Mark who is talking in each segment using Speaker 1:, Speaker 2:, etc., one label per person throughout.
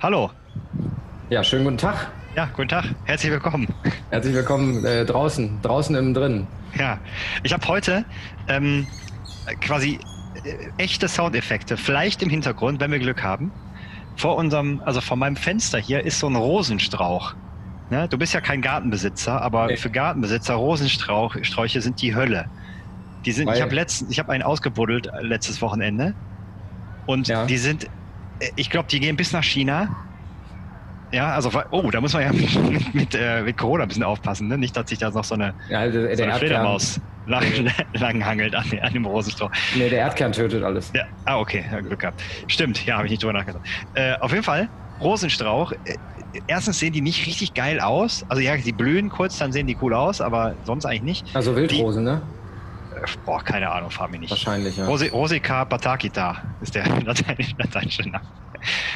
Speaker 1: Hallo.
Speaker 2: Ja, schönen guten Tag.
Speaker 1: Ja, guten Tag. Herzlich willkommen.
Speaker 2: Herzlich willkommen äh, draußen, draußen im Drin.
Speaker 1: Ja, ich habe heute ähm, quasi äh, echte Soundeffekte, vielleicht im Hintergrund, wenn wir Glück haben. Vor unserem, also vor meinem Fenster hier ist so ein Rosenstrauch. Ne? Du bist ja kein Gartenbesitzer, aber
Speaker 2: Nee.
Speaker 1: für Gartenbesitzer Rosensträuche sind die Hölle. Die sind, ich
Speaker 2: Weil-
Speaker 1: ich habe einen ausgebuddelt äh, letztes Wochenende und
Speaker 2: Ja.
Speaker 1: die sind, ich glaube, die gehen bis nach China. Ja, also oh, da muss man ja mit, mit, äh, mit Corona ein bisschen aufpassen, ne? Nicht, dass sich da noch so eine,
Speaker 2: Ja, der,
Speaker 1: so eine Fledermaus lang, lang hangelt an, an dem Rosenstrauch.
Speaker 2: nee, der Erdkern tötet alles.
Speaker 1: Ja, ah, okay, ja, Glück gehabt. Stimmt, ja, habe ich nicht drüber nachgedacht. Äh, auf jeden Fall, Rosenstrauch. Äh, erstens sehen die nicht richtig geil aus. Also ja, die blühen kurz, dann sehen die cool aus, aber sonst eigentlich nicht.
Speaker 2: Also Wildrosen, ne?
Speaker 1: Äh, boah, keine Ahnung, frag mich nicht.
Speaker 2: Wahrscheinlich, ja.
Speaker 1: Rosi Rosica batakita ist der lateinische, lateinische Name.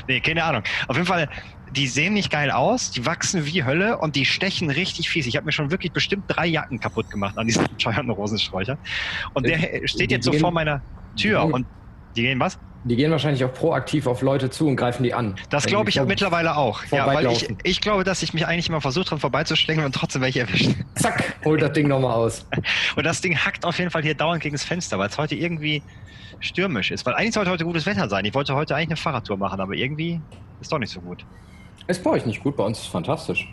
Speaker 1: Nee, keine Ahnung. Auf jeden Fall, die sehen nicht geil aus, die wachsen wie Hölle und die stechen richtig fies. Ich habe mir schon wirklich bestimmt drei Jacken kaputt gemacht an diesen scheuernden Rosensträuchern. Und der
Speaker 2: Die-
Speaker 1: steht jetzt so
Speaker 2: gehen-
Speaker 1: vor meiner Tür
Speaker 2: die
Speaker 1: und die gehen was?
Speaker 2: Die gehen wahrscheinlich auch proaktiv auf Leute zu und greifen die an.
Speaker 1: Das glaube ich mittlerweile auch. Ja, weil ich, ich glaube, dass ich mich eigentlich immer versucht habe, vorbeizuschlängeln und trotzdem welche erwischt.
Speaker 2: Zack, holt das Ding nochmal aus.
Speaker 1: Und das Ding hackt auf jeden Fall hier dauernd gegen das Fenster, weil es heute irgendwie stürmisch ist. Weil eigentlich sollte heute gutes Wetter sein. Ich wollte heute eigentlich eine Fahrradtour machen, aber irgendwie ist doch nicht so gut.
Speaker 2: Ist bei euch nicht gut, bei uns ist fantastisch.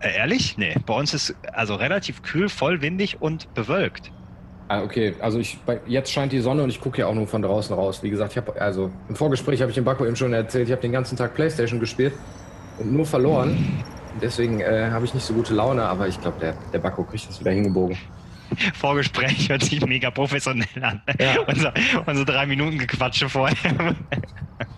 Speaker 1: Äh, ehrlich? Nee. Bei uns ist also relativ kühl, voll windig und bewölkt.
Speaker 2: Ah, okay, also ich, bei, jetzt scheint die Sonne und ich gucke ja auch nur von draußen raus. Wie gesagt, ich habe also im Vorgespräch habe ich dem Baku eben schon erzählt, ich habe den ganzen Tag Playstation gespielt und nur verloren. Deswegen äh, habe ich nicht so gute Laune, aber ich glaube, der, der Baku kriegt das wieder hingebogen.
Speaker 1: Vorgespräch hört sich mega professionell an.
Speaker 2: Ja.
Speaker 1: Unser, unsere drei Minuten Gequatsche vorher.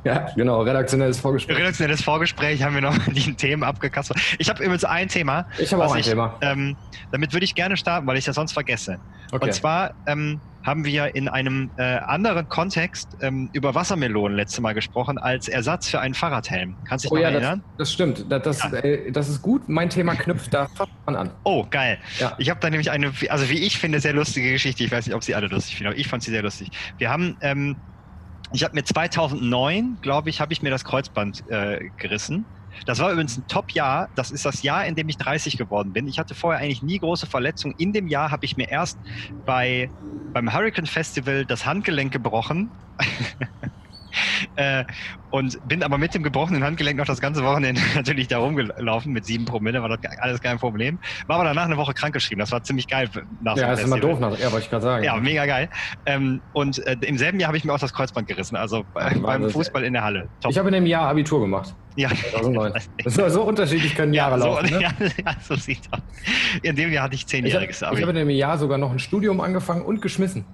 Speaker 2: Ja, genau, redaktionelles Vorgespräch.
Speaker 1: Redaktionelles Vorgespräch haben wir noch die Themen abgekastet. Ich habe übrigens ein Thema.
Speaker 2: Ich habe auch ein
Speaker 1: ich,
Speaker 2: Thema.
Speaker 1: Ähm, damit würde ich gerne starten, weil ich das sonst vergesse.
Speaker 2: Okay.
Speaker 1: Und zwar ähm, haben wir in einem äh, anderen Kontext ähm, über Wassermelonen letztes Mal gesprochen als Ersatz für einen Fahrradhelm. Kannst du dich
Speaker 2: Oh
Speaker 1: noch
Speaker 2: ja, das,
Speaker 1: erinnern?
Speaker 2: das stimmt. Das, das,
Speaker 1: Ja.
Speaker 2: äh, das ist gut. Mein Thema knüpft da fast dran an.
Speaker 1: Oh, geil.
Speaker 2: Ja.
Speaker 1: Ich habe da nämlich eine, also wie ich finde, sehr lustige Geschichte. Ich weiß nicht, ob sie alle lustig finden, aber ich fand sie sehr lustig. Wir haben, ähm, ich habe mir 2009, glaube ich, habe ich mir das Kreuzband äh, gerissen. Das war übrigens ein Top-Jahr. Das ist das Jahr, in dem ich 30 geworden bin. Ich hatte vorher eigentlich nie große Verletzungen. In dem Jahr habe ich mir erst bei, beim Hurricane Festival das Handgelenk gebrochen. äh, und bin aber mit dem gebrochenen Handgelenk noch das ganze Wochenende natürlich da rumgelaufen. Mit sieben Promille war das alles kein Problem. War aber danach eine Woche krankgeschrieben. Das war ziemlich geil. Nach
Speaker 2: Ja, ist immer doof nach. Ja, wollte ich gerade sagen.
Speaker 1: Ja, mega geil. Ähm, und äh, im selben Jahr habe ich mir auch das Kreuzband gerissen, also bei, beim. Fußball in der Halle. Top.
Speaker 2: Ich habe in dem Jahr Abitur gemacht.
Speaker 1: ja.
Speaker 2: 2009. So, so unterschiedlich können Jahre
Speaker 1: ja, so,
Speaker 2: laufen. Ne?
Speaker 1: ja, ja, so sieht's aus. In dem Jahr hatte ich
Speaker 2: Ich habe
Speaker 1: zehnjähriges
Speaker 2: hab in
Speaker 1: Abi.
Speaker 2: dem Jahr sogar noch ein Studium angefangen und geschmissen.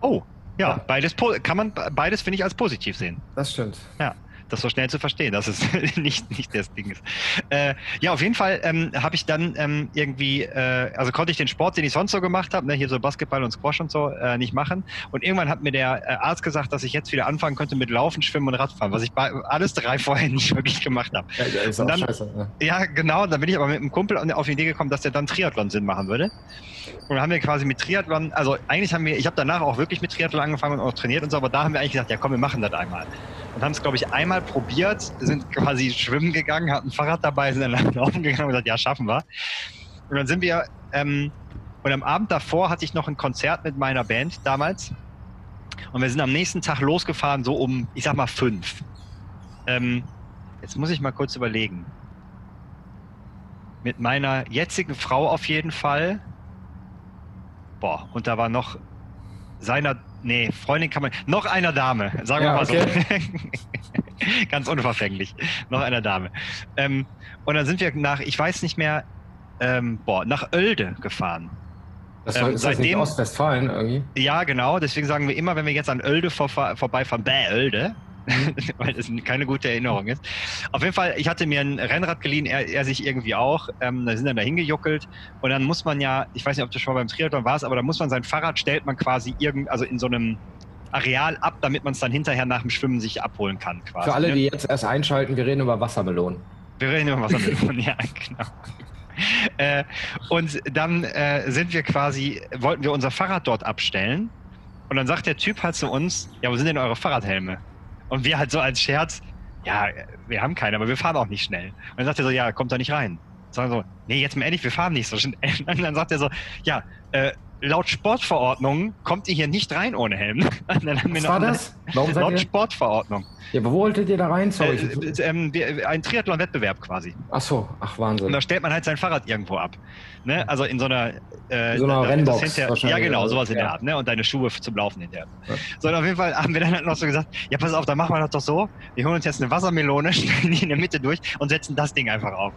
Speaker 1: Oh, ja, beides kann man beides finde ich als positiv sehen.
Speaker 2: Das stimmt.
Speaker 1: Ja, das so schnell zu verstehen, dass es nicht, nicht das Ding ist. Äh, ja, auf jeden Fall ähm, habe ich dann ähm, irgendwie, äh, also konnte ich den Sport, den ich sonst so gemacht habe, ne, hier so Basketball und Squash und so, äh, nicht machen. Und irgendwann hat mir der äh, Arzt gesagt, dass ich jetzt wieder anfangen könnte mit Laufen, Schwimmen und Radfahren, was ich bei alles drei vorher nicht wirklich gemacht habe.
Speaker 2: Ja, ja, ist
Speaker 1: Und
Speaker 2: auch
Speaker 1: dann-
Speaker 2: scheiße. Ne?
Speaker 1: Ja, genau. Dann bin ich aber mit einem Kumpel auf die Idee gekommen, dass der dann Triathlon Sinn machen würde. Und dann haben wir quasi mit Triathlon, also eigentlich haben wir, ich habe danach auch wirklich mit Triathlon angefangen und auch trainiert und so, aber da haben wir eigentlich gesagt, ja komm, wir machen das einmal. Und haben es, glaube ich, einmal probiert, sind quasi schwimmen gegangen, hatten ein Fahrrad dabei, sind dann laufen gegangen und gesagt, ja, schaffen wir. Und dann sind wir, ähm, und am Abend davor hatte ich noch ein Konzert mit meiner Band damals. Und wir sind am nächsten Tag losgefahren, so um, ich sag mal, fünf. Ähm, jetzt muss ich mal kurz überlegen mit meiner jetzigen Frau auf jeden Fall. Boah, und da war noch seiner, nee, Freundin kann man, noch einer Dame, sagen wir
Speaker 2: Ja,
Speaker 1: mal
Speaker 2: okay.
Speaker 1: so. Ganz unverfänglich, noch einer Dame. Ähm, und dann sind wir nach, ich weiß nicht mehr, ähm, boah, nach Oelde gefahren.
Speaker 2: Das
Speaker 1: Ähm,
Speaker 2: ist das nicht
Speaker 1: seitdem-
Speaker 2: Ostwestfalen irgendwie?
Speaker 1: Ja, genau, deswegen sagen wir immer, wenn wir jetzt an Oelde vor, vorbeifahren, bäh, Oelde, weil das keine gute Erinnerung ist. Auf jeden Fall, ich hatte mir ein Rennrad geliehen, er, er sich irgendwie auch. Ähm, da sind dann da hingejuckelt und dann muss man ja, ich weiß nicht, ob du schon mal beim Triathlon warst, aber da muss man sein Fahrrad, stellt man quasi irgend, also in so einem Areal ab, damit man es dann hinterher nach dem Schwimmen sich abholen kann quasi.
Speaker 2: Für alle,
Speaker 1: ne?
Speaker 2: die jetzt erst einschalten, wir reden über Wassermelonen.
Speaker 1: Wir reden über Wassermelonen, ja, genau. Äh, und dann äh, sind wir quasi, wollten wir unser Fahrrad dort abstellen. Und dann sagt der Typ halt zu uns, ja, wo sind denn eure Fahrradhelme? Und wir halt so als Scherz, ja, wir haben keine, aber wir fahren auch nicht schnell. Und dann sagt er so, ja, kommt da nicht rein. Sagen so, nee, jetzt mal ehrlich, wir fahren nicht so schnell. Und dann sagt er so, ja, äh, laut Sportverordnung kommt ihr hier nicht rein ohne Helm.
Speaker 2: Was war das?
Speaker 1: Warum laut ihr? Sportverordnung.
Speaker 2: Ja, aber wo wolltet ihr da rein? Sorry.
Speaker 1: Äh, äh, äh, ein Triathlon-Wettbewerb quasi.
Speaker 2: Ach so, ach Wahnsinn.
Speaker 1: Und da stellt man halt sein Fahrrad irgendwo ab. Ne? Also in so einer,
Speaker 2: äh, so einer Rennbox
Speaker 1: hinterher, Ja, genau, sowas in der Art. Ne? Und deine Schuhe zum Laufen hinterher. Ja. So, und auf jeden Fall haben wir dann halt noch so gesagt, ja, pass auf, dann machen wir das doch so. Wir holen uns jetzt eine Wassermelone, stellen die in der Mitte durch und setzen das Ding einfach auf.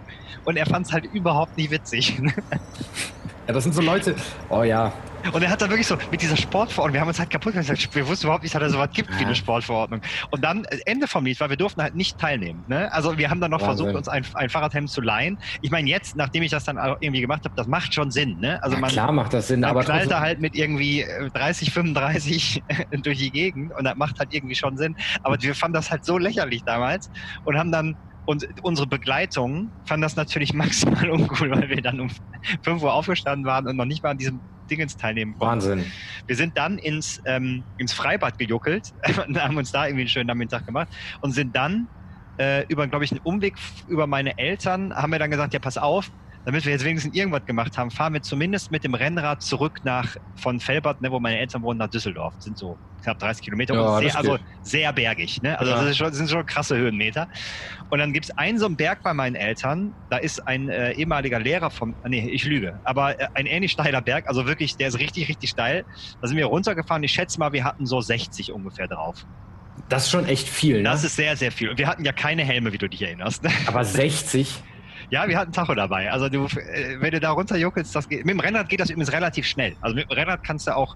Speaker 1: Und er fand es halt überhaupt nicht witzig.
Speaker 2: Ja, das sind so Leute. Oh ja.
Speaker 1: Und er hat da wirklich so mit dieser Sportverordnung, wir haben uns halt kaputt gemacht. Wir wussten überhaupt nicht, dass es so was gibt wie eine Sportverordnung. Und dann, äh, Ende vom Lied war, wir durften halt nicht teilnehmen. Ne? Also wir haben dann noch Wahnsinn. versucht, uns ein, ein Fahrradhelm zu leihen. Ich meine, jetzt, nachdem ich das dann irgendwie gemacht habe, das macht schon Sinn. Ne? Also
Speaker 2: man, klar macht das Sinn,
Speaker 1: man
Speaker 2: aber.
Speaker 1: knallt da halt mit irgendwie 30, äh, 35 durch die Gegend und das macht halt irgendwie schon Sinn. Aber wir fanden das halt so lächerlich damals und haben dann und unsere Begleitung fand das natürlich maximal uncool, weil wir dann um 5 Uhr aufgestanden waren und noch nicht mal an diesem Dingens teilnehmen
Speaker 2: konnten. Wahnsinn.
Speaker 1: Wir sind dann ins, ähm, ins Freibad gejuckelt und haben uns da irgendwie einen schönen Nachmittag gemacht und sind dann äh, über, glaube ich, einen Umweg über meine Eltern, haben wir dann gesagt, ja, pass auf, damit wir jetzt wenigstens irgendwas gemacht haben, fahren wir zumindest mit dem Rennrad zurück nach von Felbert, ne, wo meine Eltern wohnen, nach Düsseldorf. Das sind so knapp 30 Kilometer. Ja, sehr, also sehr bergig. Ne? Also ja. das, schon, das, sind schon krasse Höhenmeter. Und dann gibt es einen so einen Berg bei meinen Eltern. Da ist ein äh, ehemaliger Lehrer vom, ah, nee, ich lüge, aber äh, ein ähnlich steiler Berg. Also wirklich, der ist richtig, richtig steil. Da sind wir runtergefahren. Ich schätze mal, wir hatten so 60 ungefähr drauf.
Speaker 2: Das ist schon echt viel, ne?
Speaker 1: Das ist sehr, sehr viel. Und wir hatten ja keine Helme, wie du dich erinnerst.
Speaker 2: Aber 60?
Speaker 1: Ja, wir hatten Tacho dabei. Also du, äh, wenn du da runterjuckelst, das geht. Mit dem Rennrad geht das übrigens relativ schnell. Also mit dem Rennrad kannst du auch,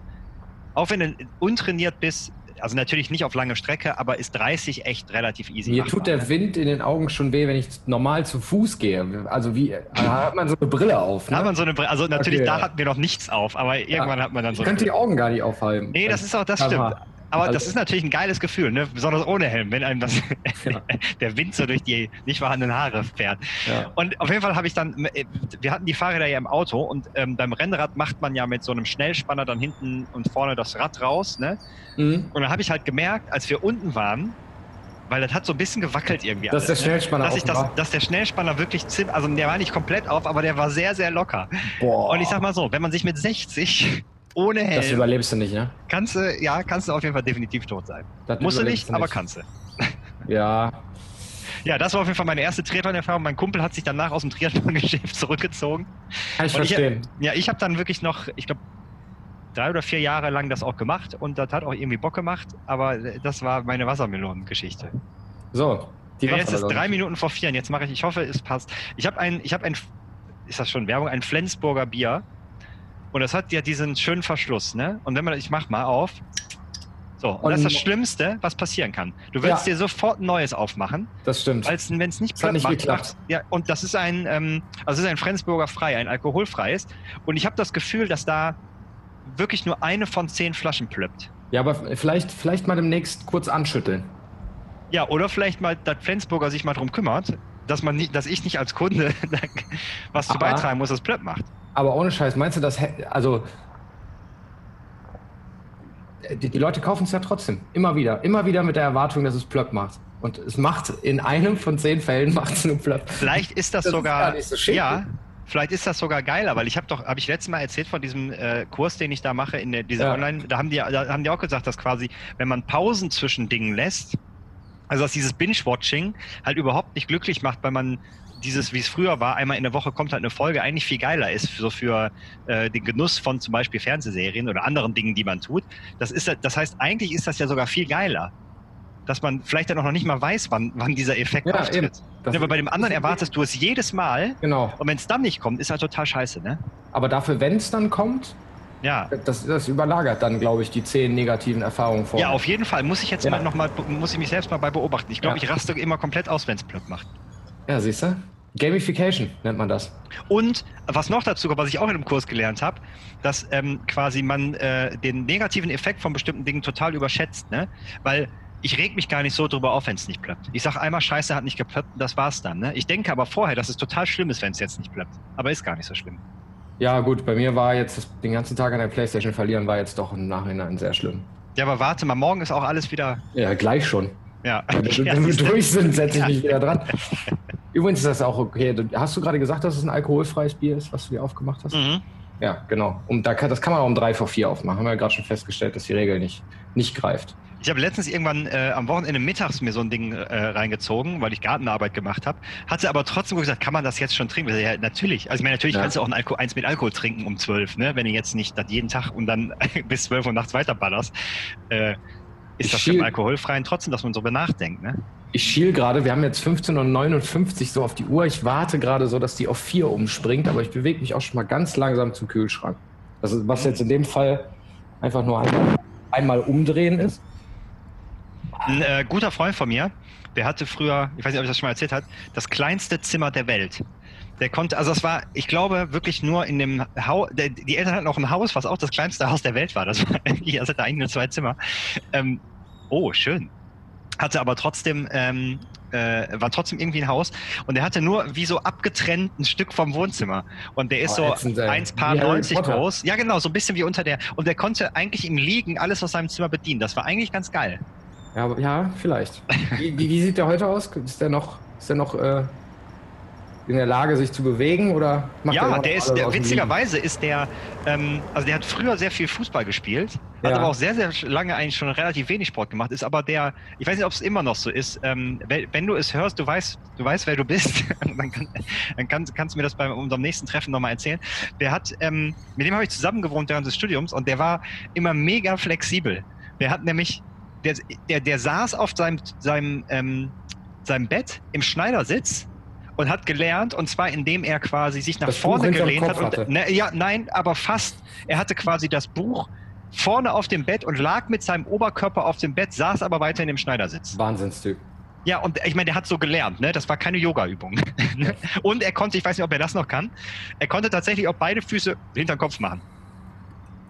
Speaker 1: auch wenn du untrainiert bist, also natürlich nicht auf lange Strecke, aber ist 30 echt relativ easy.
Speaker 2: Mir tut der ne? Wind in den Augen schon weh, wenn ich normal zu Fuß gehe. Also wie da hat man so eine Brille auf.
Speaker 1: Ne? Da hat man so eine Brille. Also natürlich, okay, da ja. hatten wir noch nichts auf, aber irgendwann ja. hat man dann so.
Speaker 2: Ich könnte die Augen gar nicht aufhalten.
Speaker 1: Nee, das ist auch, das stimmt. Aber also, das ist natürlich ein geiles Gefühl, ne? besonders ohne Helm, wenn einem das ja. der Wind so durch die nicht vorhandenen Haare fährt. Ja. Und auf jeden Fall habe ich dann, äh, wir hatten die Fahrräder ja im Auto und ähm, beim Rennrad macht man ja mit so einem Schnellspanner dann hinten und vorne das Rad raus. Ne? Mhm. Und dann habe ich halt gemerkt, als wir unten waren, weil das hat so ein bisschen gewackelt irgendwie.
Speaker 2: Dass alles, der ne? Schnellspanner
Speaker 1: ne? dass, das, dass der Schnellspanner wirklich ziemlich, also der war nicht komplett auf, aber der war sehr, sehr locker. Boah. Und ich sag mal so, wenn man sich mit 60 ohne Helm.
Speaker 2: Das überlebst du nicht, ne?
Speaker 1: Kannst du, ja, kannst du auf jeden Fall definitiv tot sein. Das Musst du nicht, aber kannst du.
Speaker 2: Ja.
Speaker 1: Ja, das war auf jeden Fall meine erste Triathlon-Erfahrung. Mein Kumpel hat sich danach aus dem Triathlon-Geschäft zurückgezogen.
Speaker 2: Kann ich und verstehen.
Speaker 1: Ich, ja, ich habe dann wirklich noch, ich glaube, drei oder vier Jahre lang das auch gemacht und das hat auch irgendwie Bock gemacht, aber das war meine Wassermelonen-Geschichte.
Speaker 2: So,
Speaker 1: die ja, Jetzt ist drei Minuten vor vier. Jetzt mache ich, ich hoffe, es passt. Ich habe ein, ich habe ein, ist das schon Werbung, ein Flensburger Bier und das hat ja diesen schönen Verschluss, ne? Und wenn man, ich mach mal auf. So, und, und das ist das Schlimmste, was passieren kann. Du willst ja. dir sofort ein neues aufmachen.
Speaker 2: Das stimmt.
Speaker 1: Wenn es nicht
Speaker 2: nicht macht, macht,
Speaker 1: ja, und das ist ein, ähm, also es ist ein Flensburger Frei, ein alkoholfreies. Und ich habe das Gefühl, dass da wirklich nur eine von zehn Flaschen plöppt.
Speaker 2: Ja, aber vielleicht, vielleicht mal demnächst kurz anschütteln.
Speaker 1: Ja, oder vielleicht mal, dass Flensburger sich mal drum kümmert, dass man nicht, dass ich nicht als Kunde was zu beitragen muss, dass Plöpp macht.
Speaker 2: Aber ohne Scheiß, meinst du das, also die, die Leute kaufen es ja trotzdem. Immer wieder. Immer wieder mit der Erwartung, dass es Plöpp macht. Und es macht in einem von zehn Fällen macht es nur Plöpp.
Speaker 1: Vielleicht ist das, das sogar. Ist so ja, vielleicht ist das sogar geiler, weil ich habe doch, habe ich letztes Mal erzählt von diesem äh, Kurs, den ich da mache in der, dieser ja. Online, da haben die, da haben die auch gesagt, dass quasi, wenn man Pausen zwischen Dingen lässt, also dass dieses Binge-Watching halt überhaupt nicht glücklich macht, weil man dieses, wie es früher war, einmal in der Woche kommt halt eine Folge, eigentlich viel geiler ist, so für äh, den Genuss von zum Beispiel Fernsehserien oder anderen Dingen, die man tut. Das ist, das heißt, eigentlich ist das ja sogar viel geiler. Dass man vielleicht dann auch noch nicht mal weiß, wann, wann dieser Effekt ja, auftritt. Ja, aber bei dem anderen erwartest du es jedes Mal.
Speaker 2: Genau.
Speaker 1: Und wenn es dann nicht kommt, ist halt total scheiße, ne?
Speaker 2: Aber dafür, wenn es dann kommt,
Speaker 1: ja.
Speaker 2: Das, das überlagert dann, glaube ich, die zehn negativen Erfahrungen vor.
Speaker 1: Ja, auf jeden Fall. Muss ich jetzt ja. mal noch mal, muss ich mich selbst mal bei beobachten. Ich glaube, ja. ich raste immer komplett aus, wenn es Plöck macht.
Speaker 2: Ja, siehst du? Gamification nennt man das.
Speaker 1: Und was noch dazu kommt, was ich auch in einem Kurs gelernt habe, dass ähm, quasi man äh, den negativen Effekt von bestimmten Dingen total überschätzt. Ne? Weil ich reg mich gar nicht so drüber auf, wenn es nicht plöppt. Ich sage einmal, Scheiße hat nicht geplöppt, das war's dann. Ne? Ich denke aber vorher, dass es total schlimm ist, wenn es jetzt nicht plöppt. Aber ist gar nicht so schlimm.
Speaker 2: Ja, gut, bei mir war jetzt den ganzen Tag an der Playstation verlieren, war jetzt doch im Nachhinein sehr schlimm.
Speaker 1: Ja, aber warte mal, morgen ist auch alles wieder.
Speaker 2: Ja, gleich schon.
Speaker 1: Ja.
Speaker 2: Wenn, wir-
Speaker 1: Ja,
Speaker 2: durch sind, setze ich mich wieder dran. Übrigens ist das auch okay. Hast du gerade gesagt, dass es ein alkoholfreies Bier ist, was du dir aufgemacht hast?
Speaker 1: Mhm.
Speaker 2: Ja, genau. Und da kann, das kann man auch um drei vor vier aufmachen. Haben wir ja gerade schon festgestellt, dass die Regel nicht, nicht greift.
Speaker 1: Ich habe letztens irgendwann äh, am Wochenende mittags mir so ein Ding äh, reingezogen, weil ich Gartenarbeit gemacht habe. Hatte aber trotzdem gesagt, kann man das jetzt schon trinken? Ja, natürlich. Also ich meine, natürlich
Speaker 2: Ja.
Speaker 1: kannst du auch ein Alko eins mit Alkohol trinken um zwölf, ne? Wenn du jetzt nicht das jeden Tag und dann bis zwölf Uhr nachts weiterballerst. Äh,
Speaker 2: Ich
Speaker 1: ist das
Speaker 2: schiel-
Speaker 1: im Alkoholfreien trotzdem, dass man so nachdenkt, ne?
Speaker 2: Ich schiel gerade, wir haben jetzt 15.59 Uhr so auf die Uhr. Ich warte gerade so, dass die auf 4 umspringt, aber ich bewege mich auch schon mal ganz langsam zum Kühlschrank. Das ist, was jetzt in dem Fall einfach nur einmal, einmal umdrehen ist.
Speaker 1: Ein äh, guter Freund von mir, der hatte früher, ich weiß nicht, ob ich das schon mal erzählt habe, das kleinste Zimmer der Welt. Der konnte, also es war, ich glaube, wirklich nur in dem Haus, die Eltern hatten auch ein Haus, was auch das kleinste Haus der Welt war. Das war irgendwie, also hatte eigentlich nur zwei Zimmer. Ähm, oh, schön. Hatte aber trotzdem, ähm, äh, war trotzdem irgendwie ein Haus und der hatte nur wie so abgetrennt ein Stück vom Wohnzimmer. Und der ist
Speaker 2: Oh,
Speaker 1: so. 1 Paar
Speaker 2: Wie Harry
Speaker 1: 90
Speaker 2: Potter.
Speaker 1: groß. Ja, genau, so ein bisschen wie unter der. Und der konnte eigentlich im Liegen alles aus seinem Zimmer bedienen. Das war eigentlich ganz geil.
Speaker 2: Ja, ja vielleicht. Wie, wie, wie sieht der heute aus? Ist der noch, ist der noch äh, in der Lage, sich zu bewegen? Oder macht
Speaker 1: ja, der ist, der, witzigerweise ist der, ähm, also der hat früher sehr viel Fußball gespielt, hat
Speaker 2: Ja.
Speaker 1: aber auch sehr, sehr lange eigentlich schon relativ wenig Sport gemacht, ist aber der, ich weiß nicht, ob es immer noch so ist, ähm, wenn, du es hörst, du weißt, du weißt, wer du bist, dann, kann, dann kann, kannst du mir das bei unserem nächsten Treffen nochmal erzählen. Der hat, ähm, mit dem habe ich zusammen gewohnt während des Studiums und der war immer mega flexibel. Der hat nämlich, der, der, der saß auf seinem, seinem, ähm, seinem Bett im Schneidersitz und hat gelernt, und zwar indem er quasi sich nach
Speaker 2: Das
Speaker 1: vorne gelehnt hat. Und, ne, ja, nein, aber fast. Er hatte quasi das Buch vorne auf dem Bett und lag mit seinem Oberkörper auf dem Bett, saß aber weiter in dem Schneidersitz.
Speaker 2: Wahnsinnstyp.
Speaker 1: Ja, und ich meine, der hat so gelernt, ne? Das war keine Yoga-Übung. Und er konnte, ich weiß nicht, ob er das noch kann, er konnte tatsächlich auch beide Füße hinter den Kopf machen.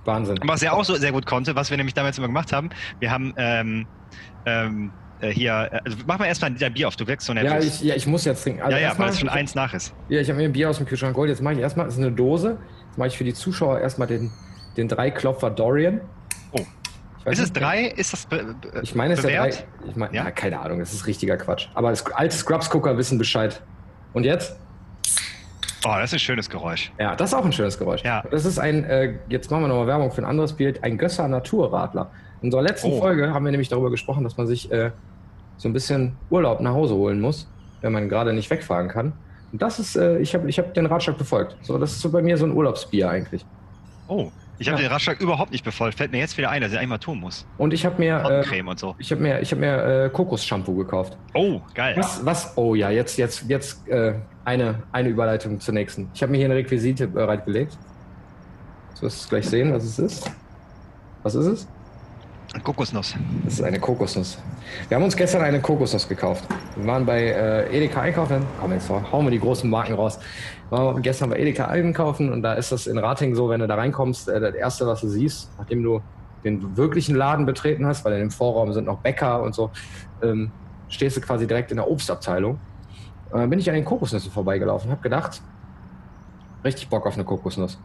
Speaker 2: Wahnsinn.
Speaker 1: Was er auch so sehr gut konnte, was wir nämlich damals immer gemacht haben, wir haben ähm, ähm, äh, hier, äh, also mach mal erstmal dein Bier auf, du wirkst so
Speaker 2: Ja,
Speaker 1: nervös.
Speaker 2: ich, ja, ich muss jetzt trinken. Also
Speaker 1: ja, ja,
Speaker 2: erstmal-
Speaker 1: weil es schon eins nach ist.
Speaker 2: Ja, ich habe mir ein Bier aus dem Kühlschrank geholt. Jetzt mache ich erstmal, das ist eine Dose. Jetzt mache ich für die Zuschauer erstmal den, den Dreiklopfer Dorian.
Speaker 1: Oh. Ist es drei? Ist das be be
Speaker 2: Ich meine, es ist der
Speaker 1: bewährt?
Speaker 2: drei. Ich meine,
Speaker 1: Ja?
Speaker 2: ja? keine Ahnung, das ist richtiger Quatsch. Aber alte Scrubs-Gucker wissen Bescheid. Und jetzt?
Speaker 1: Oh, das ist ein schönes Geräusch.
Speaker 2: Ja, das ist auch ein schönes Geräusch.
Speaker 1: Ja.
Speaker 2: Das ist ein, äh, jetzt machen wir nochmal Werbung für ein anderes Bild, ein Gösser Naturradler. In unserer letzten
Speaker 1: Oh.
Speaker 2: Folge haben wir nämlich darüber gesprochen, dass man sich äh, so ein bisschen Urlaub nach Hause holen muss, wenn man gerade nicht wegfahren kann. Und das ist, äh, ich habe ich hab den Ratschlag befolgt. So, das ist so bei mir so ein Urlaubsbier eigentlich.
Speaker 1: Oh, ich habe
Speaker 2: Ja.
Speaker 1: den Ratschlag überhaupt nicht befolgt. Fällt mir jetzt wieder ein, dass ich eigentlich mal tun muss.
Speaker 2: Und ich habe mir, äh,
Speaker 1: und so.
Speaker 2: ich habe mir, ich habe mir äh, Kokos-Shampoo gekauft.
Speaker 1: Oh, geil.
Speaker 2: Was, was? Oh ja, jetzt, jetzt, jetzt äh, eine, eine Überleitung zur nächsten. Ich habe mir hier eine Requisite bereitgelegt. Du wirst gleich sehen, was es ist. Was ist es?
Speaker 1: Kokosnuss.
Speaker 2: Das ist eine Kokosnuss. Wir haben uns gestern eine Kokosnuss gekauft. Wir waren bei äh, Edeka einkaufen. Komm, jetzt hauen wir die großen Marken raus. Wir waren gestern bei Edeka einkaufen und da ist das in Rating so, wenn du da reinkommst, äh, das Erste, was du siehst, nachdem du den wirklichen Laden betreten hast, weil in dem Vorraum sind noch Bäcker und so, ähm, stehst du quasi direkt in der Obstabteilung. Äh, bin ich an den Kokosnüssen vorbeigelaufen und habe gedacht, richtig Bock auf eine Kokosnuss.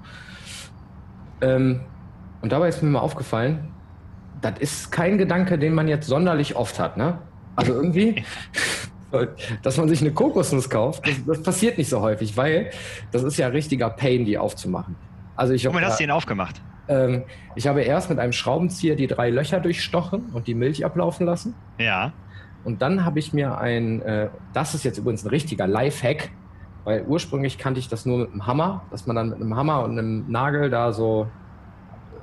Speaker 2: Ähm, und dabei ist mir mal aufgefallen, das ist kein Gedanke, den man jetzt sonderlich oft hat, ne? Also irgendwie, dass man sich eine Kokosnuss kauft, das, das passiert nicht so häufig, weil das ist ja richtiger Pain, die aufzumachen. Also ich, hab,
Speaker 1: hast du den aufgemacht?
Speaker 2: ähm, ich habe erst mit einem Schraubenzieher die drei Löcher durchstochen und die Milch ablaufen lassen.
Speaker 1: Ja.
Speaker 2: Und dann habe ich mir ein, äh, das ist jetzt übrigens ein richtiger Lifehack, weil ursprünglich kannte ich das nur mit einem Hammer, dass man dann mit einem Hammer und einem Nagel da so,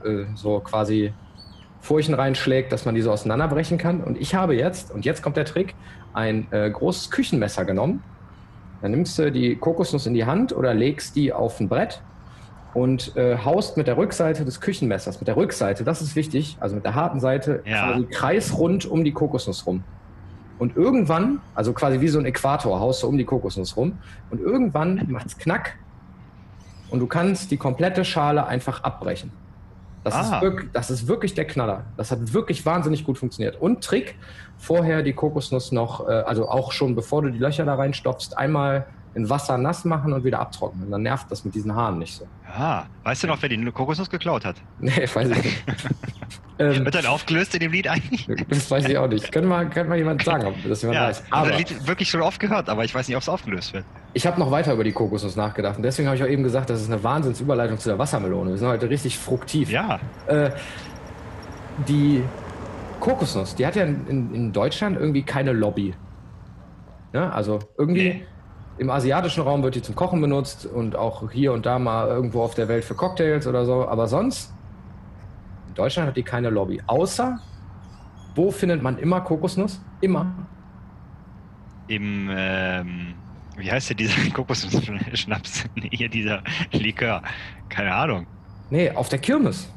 Speaker 2: äh, so quasi Furchen reinschlägt, dass man die so auseinanderbrechen kann. Und ich habe jetzt, und jetzt kommt der Trick, ein äh, großes Küchenmesser genommen. Dann nimmst du die Kokosnuss in die Hand oder legst die auf ein Brett und äh, haust mit der Rückseite des Küchenmessers, mit der Rückseite, das ist wichtig, also mit der harten Seite,
Speaker 1: Ja.
Speaker 2: quasi kreisrund um die Kokosnuss rum. Und irgendwann, also quasi wie so ein Äquator, haust du um die Kokosnuss rum. Und irgendwann macht's knack und du kannst die komplette Schale einfach abbrechen. Das,
Speaker 1: Ah.
Speaker 2: ist wirklich, das ist wirklich der Knaller. Das hat wirklich wahnsinnig gut funktioniert. Und Trick, vorher die Kokosnuss noch, äh, also auch schon bevor du die Löcher da reinstopfst, einmal in Wasser nass machen und wieder abtrocknen. Dann nervt das mit diesen Haaren nicht so.
Speaker 1: Ah, weißt du noch, wer die Kokosnuss geklaut hat?
Speaker 2: Nee, weiß ich nicht.
Speaker 1: Ähm, Wird dann aufgelöst in dem Lied eigentlich?
Speaker 2: Das weiß ich auch nicht. Könnte mal, könnte mal jemand sagen, ob das jemand
Speaker 1: ja,
Speaker 2: weiß.
Speaker 1: Aber das Lied wirklich schon oft gehört, aber ich weiß nicht, ob es aufgelöst wird.
Speaker 2: Ich habe noch weiter über die Kokosnuss nachgedacht und deswegen habe ich auch eben gesagt, das ist eine Wahnsinnsüberleitung zu der Wassermelone. Wir sind heute richtig fruktiv.
Speaker 1: Ja.
Speaker 2: Äh, die Kokosnuss, die hat ja in, in Deutschland irgendwie keine Lobby. Ja, also irgendwie nee. im asiatischen Raum wird die zum Kochen benutzt und auch hier und da mal irgendwo auf der Welt für Cocktails oder so. Aber sonst, in Deutschland hat die keine Lobby. Außer, wo findet man immer Kokosnuss? Immer.
Speaker 1: Im, ähm, wie heißt der dieser Kokosnuss-Schnaps? hier dieser Likör. Keine Ahnung.
Speaker 2: Nee, auf der Kirmes.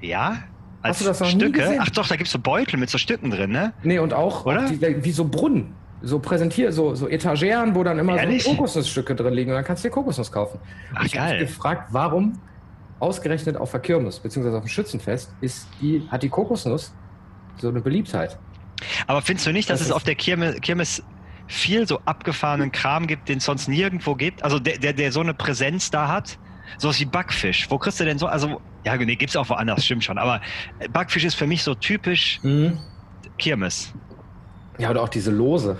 Speaker 1: Ja?
Speaker 2: Als Hast du das noch
Speaker 1: Stücke?
Speaker 2: nie gesehen?
Speaker 1: Ach doch, da gibt es so Beutel mit so Stücken drin, ne?
Speaker 2: Nee, und auch,
Speaker 1: Oder?
Speaker 2: auch die, wie so Brunnen. So präsentiert, so, so Etageren, wo dann immer
Speaker 1: Ehrlich?
Speaker 2: so Kokosnussstücke drin liegen und dann kannst du dir Kokosnuss kaufen.
Speaker 1: Ach,
Speaker 2: ich habe
Speaker 1: geil.
Speaker 2: mich gefragt, warum ausgerechnet auf der Kirmes, beziehungsweise auf dem Schützenfest, ist die, hat die Kokosnuss so eine Beliebtheit.
Speaker 1: Aber findest du nicht, dass
Speaker 2: Das
Speaker 1: es auf der Kirmes, Kirmes viel so abgefahrenen Kram gibt, den es sonst nirgendwo gibt? Also der, der, der so eine Präsenz da hat? Sowas wie Backfisch. Wo kriegst du denn so? Also, ja, nee, gibt's auch woanders, stimmt schon. Aber Backfisch ist für mich so typisch Kirmes.
Speaker 2: Ja, oder auch diese Lose.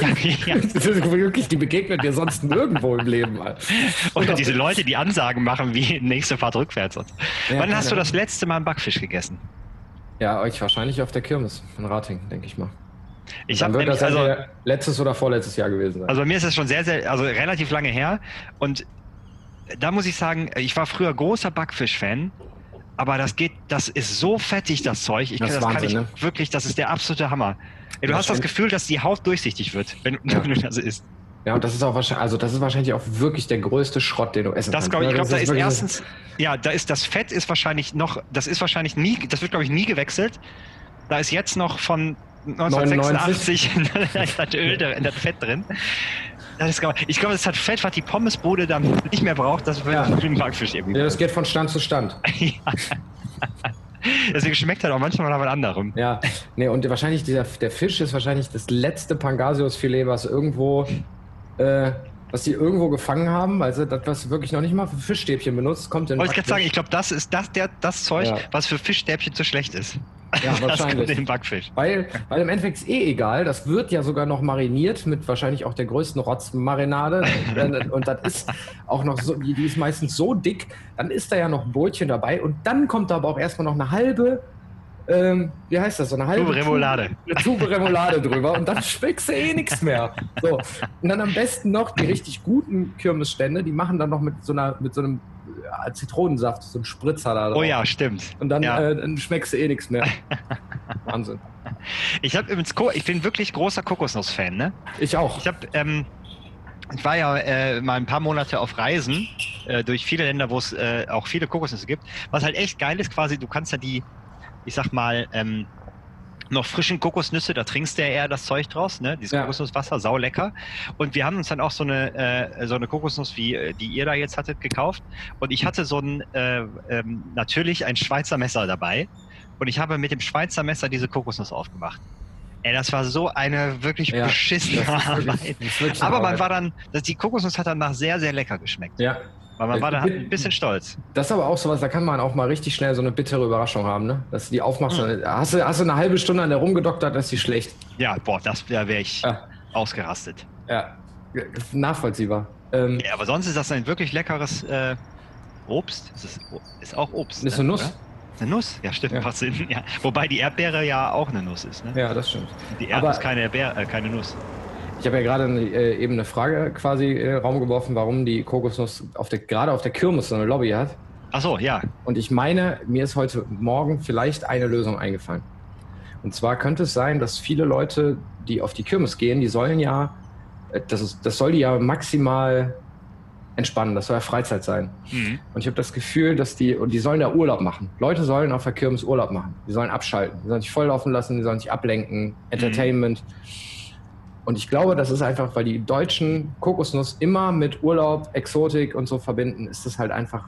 Speaker 1: Ja, ja.
Speaker 2: Das ist wirklich, die begegnet dir sonst nirgendwo im Leben. Alter.
Speaker 1: Oder diese Leute, die Ansagen machen, wie nächste Fahrt rückwärts.
Speaker 2: Ja,
Speaker 1: Wann hast du
Speaker 2: keine
Speaker 1: das letzte Mal einen Backfisch gegessen?
Speaker 2: Ja, euch wahrscheinlich auf der Kirmes in Rating, denke ich mal.
Speaker 1: Ich
Speaker 2: Dann
Speaker 1: habe
Speaker 2: wird das
Speaker 1: also,
Speaker 2: letztes oder vorletztes Jahr gewesen sein.
Speaker 1: Also bei mir ist das schon sehr, sehr, also relativ lange her. Und da muss ich sagen, ich war früher großer Backfisch-Fan. Aber das geht, das ist so fettig, das Zeug. Ich
Speaker 2: Das
Speaker 1: kann, das kann
Speaker 2: Wahnsinn,
Speaker 1: ich wirklich, das ist der absolute Hammer. Ey, du
Speaker 2: Das
Speaker 1: hast das. Gefühl, dass die Haut durchsichtig wird, wenn,
Speaker 2: Ja.
Speaker 1: du das isst.
Speaker 2: ja, und das ist auch wahrscheinlich, also das ist wahrscheinlich auch wirklich der größte Schrott, den du essen
Speaker 1: Das
Speaker 2: kannst.
Speaker 1: glaube ich, ich
Speaker 2: ne?
Speaker 1: glaube, da ist erstens, ja, da ist das Fett ist wahrscheinlich noch, das ist wahrscheinlich nie, das wird glaube ich nie gewechselt. Da ist jetzt noch von 1986 das Öl, drin- das Fett drin. Das glaub- ich glaube, das hat Fett, was die Pommesbude dann nicht mehr braucht, das wird
Speaker 2: Ja.
Speaker 1: für den Backfisch irgendwie.
Speaker 2: Ja, das geht von Stand zu Stand.
Speaker 1: Ja. Deswegen schmeckt er auch manchmal nach was anderem.
Speaker 2: Ja, nee, und wahrscheinlich dieser, der Fisch ist wahrscheinlich das letzte Pangasiusfilet, was irgendwo, äh, was die irgendwo gefangen haben, weil sie das, was wirklich noch nicht mal für Fischstäbchen benutzt, kommt in
Speaker 1: Wollte ich gerade sagen, ich glaube, das ist das, der, das Zeug,
Speaker 2: Ja.
Speaker 1: was für Fischstäbchen zu schlecht ist.
Speaker 2: Ja,
Speaker 1: Das
Speaker 2: wahrscheinlich.
Speaker 1: in den Backfisch.
Speaker 2: Weil, weil im Endeffekt ist eh egal, das wird ja sogar noch mariniert mit wahrscheinlich auch der größten Rotzmarinade. und das ist auch noch so, die, die ist meistens so dick, dann ist da ja noch ein Brötchen dabei und dann kommt da aber auch erstmal noch eine halbe, ähm, wie heißt das, so eine halbe
Speaker 1: Tube Remoulade.
Speaker 2: Eine Tube Remoulade drüber und dann schmeckst du eh nichts mehr. So. Und dann am besten noch die richtig guten Kirmesstände, die machen dann noch mit so einer, mit so einem äh, Zitronensaft, so einen Spritzer da drauf.
Speaker 1: Oh ja, stimmt.
Speaker 2: Und dann,
Speaker 1: ja.
Speaker 2: äh, dann schmeckst du eh nichts mehr. Wahnsinn.
Speaker 1: Ich habe übrigens, ich bin wirklich großer Kokosnuss-Fan, ne?
Speaker 2: Ich auch.
Speaker 1: Ich habe, ähm, ich war ja äh, mal ein paar Monate auf Reisen äh, durch viele Länder, wo es äh, auch viele Kokosnüsse gibt. Was halt echt geil ist, quasi, du kannst ja die, ich sag mal, ähm, noch frischen Kokosnüsse, da trinkst du ja eher das Zeug draus, ne? Dieses
Speaker 2: Ja.
Speaker 1: Kokosnusswasser, sau lecker. Und wir haben uns dann auch so eine, äh, so eine Kokosnuss, wie äh, die ihr da jetzt hattet, gekauft. Und ich hatte so ein, äh, ähm, natürlich ein Schweizer Messer dabei. Und ich habe mit dem Schweizer Messer diese Kokosnuss aufgemacht. Ey, das war so eine wirklich
Speaker 2: Ja,
Speaker 1: beschissene
Speaker 2: wirklich-
Speaker 1: Arbeit.
Speaker 2: wirklich
Speaker 1: Aber man
Speaker 2: Arbeit.
Speaker 1: war dann, das, die Kokosnuss hat danach sehr, sehr lecker geschmeckt.
Speaker 2: Ja,
Speaker 1: Weil man war da ein bisschen stolz.
Speaker 2: das ist aber auch sowas, da kann man auch mal richtig schnell so eine bittere Überraschung haben, ne? Dass du die aufmachst,
Speaker 1: Hm.
Speaker 2: hast, du, hast du eine halbe Stunde an der rumgedoktert, das ist die schlecht.
Speaker 1: Ja, boah, das, da wäre ich
Speaker 2: Ja.
Speaker 1: ausgerastet.
Speaker 2: Ja, nachvollziehbar. Ähm,
Speaker 1: Ja, aber sonst ist das ein wirklich leckeres äh, Obst. Das ist, ist auch Obst.
Speaker 2: Ist
Speaker 1: ne?
Speaker 2: eine Nuss.
Speaker 1: Oder? Eine Nuss, ja stimmt,
Speaker 2: Ja.
Speaker 1: Ja. Wobei die Erdbeere ja auch eine Nuss ist. Ne?
Speaker 2: ja, das stimmt.
Speaker 1: Die Erdbeere ist keine, Erdbeere, äh, keine Nuss.
Speaker 2: Ich habe ja gerade äh, eben eine Frage quasi in den Raum geworfen, warum die Kokosnuss auf der, gerade auf der Kirmes so eine Lobby hat.
Speaker 1: Ach so, ja.
Speaker 2: Und ich meine, mir ist heute Morgen vielleicht eine Lösung eingefallen. Und zwar könnte es sein, dass viele Leute, die auf die Kirmes gehen, die sollen ja, äh, das, ist, das soll die ja maximal entspannen, das soll ja Freizeit sein.
Speaker 1: Mhm.
Speaker 2: Und ich habe das Gefühl, dass die, und die sollen da Urlaub machen. Leute sollen auf der Kirmes Urlaub machen. Die sollen abschalten, die sollen sich volllaufen lassen, die sollen sich ablenken, Entertainment. Und ich glaube, das ist einfach, weil die Deutschen Kokosnuss immer mit Urlaub, Exotik und so verbinden, ist das halt einfach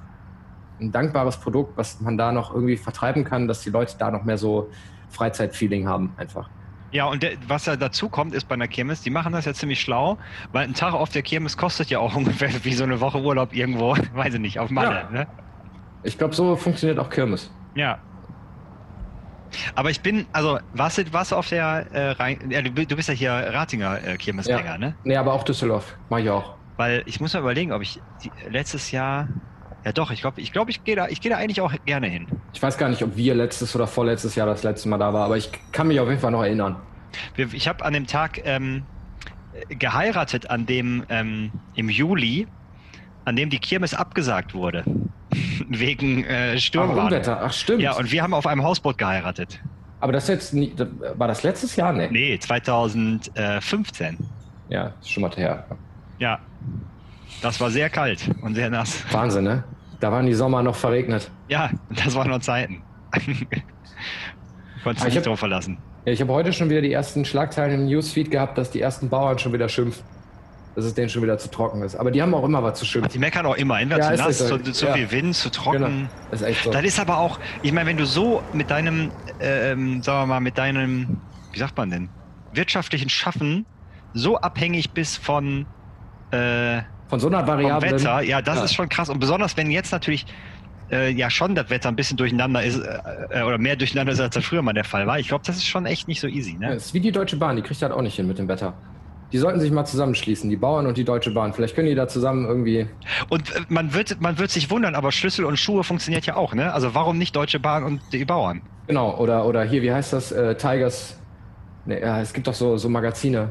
Speaker 2: ein dankbares Produkt, was man da noch irgendwie vertreiben kann, dass die Leute da noch mehr so Freizeitfeeling haben einfach.
Speaker 1: Ja, und der, was ja dazu kommt, ist bei einer Kirmes, die machen das ja ziemlich schlau, weil ein Tag auf der Kirmes kostet ja auch ungefähr wie so eine Woche Urlaub irgendwo, weiß ich nicht, auf Malle.
Speaker 2: Ja.
Speaker 1: Ne?
Speaker 2: Ich glaube, so funktioniert auch Kirmes.
Speaker 1: Ja. Aber ich bin, also warst du, warst du auf der äh, Rhein, ja, du, bist ja hier Ratinger äh, Kirmesgänger,
Speaker 2: Ja.
Speaker 1: ne?
Speaker 2: Nee, aber auch Düsseldorf. Mach ich auch.
Speaker 1: Weil ich muss mal überlegen, ob ich die, letztes Jahr, ja doch, ich glaube, ich, glaub, ich gehe da, ich gehe da eigentlich auch gerne hin.
Speaker 2: Ich weiß gar nicht, ob wir letztes oder vorletztes Jahr das letzte Mal da war, aber ich kann mich auf jeden Fall noch erinnern.
Speaker 1: Ich habe an dem Tag ähm, geheiratet, an dem ähm, im Juli, an dem die Kirmes abgesagt wurde. Wegen äh,
Speaker 2: Ach,
Speaker 1: Sturmwarnung.
Speaker 2: Unwetter. Ach, stimmt.
Speaker 1: Ja, und wir haben auf einem Hausboot geheiratet.
Speaker 2: aber das jetzt nie, war das letztes Jahr? Nee.
Speaker 1: Nee, 2015.
Speaker 2: Ja, ist schon mal her.
Speaker 1: Ja. Das war sehr kalt und sehr nass.
Speaker 2: Wahnsinn, ne? Da waren die Sommer noch verregnet.
Speaker 1: Ja, das waren noch Zeiten. Konntest du
Speaker 2: ich
Speaker 1: nicht drauf verlassen.
Speaker 2: Ja, ich habe heute schon wieder die ersten Schlagzeilen im Newsfeed gehabt, dass die ersten Bauern schon wieder schimpfen. Dass es denen schon wieder zu trocken ist. Aber die haben auch immer was zu schimpfen.
Speaker 1: Die meckern auch immer, entweder
Speaker 2: Ja,
Speaker 1: zu
Speaker 2: ist
Speaker 1: nass,
Speaker 2: so.
Speaker 1: zu, zu
Speaker 2: Ja.
Speaker 1: viel Wind, zu trocken.
Speaker 2: Genau. Das ist echt so.
Speaker 1: Das ist aber auch, ich meine, wenn du so mit deinem, ähm, sagen wir mal, mit deinem, wie sagt man denn, wirtschaftlichen Schaffen so abhängig bist von, äh,
Speaker 2: Von so einer Variable.
Speaker 1: Wetter, ja, das
Speaker 2: Ja.
Speaker 1: ist schon krass. Und besonders wenn jetzt natürlich äh, ja schon das Wetter ein bisschen durcheinander ist, äh, oder mehr durcheinander ist, als das früher mal der Fall war. Ich glaube, das ist schon echt nicht so easy,
Speaker 2: Ja,
Speaker 1: ne?
Speaker 2: ist wie die Deutsche Bahn, die kriegt das auch nicht hin mit dem Wetter. Die sollten sich mal zusammenschließen, die Bauern und die Deutsche Bahn. Vielleicht können die da zusammen irgendwie.
Speaker 1: Und äh, man wird, man wird sich wundern, aber Schlüssel und Schuhe funktioniert ja auch, ne? Also warum nicht Deutsche Bahn und die Bauern?
Speaker 2: Genau, oder, oder hier, wie heißt das? Äh, Tigers. Nee, ja, es gibt doch so, so Magazine.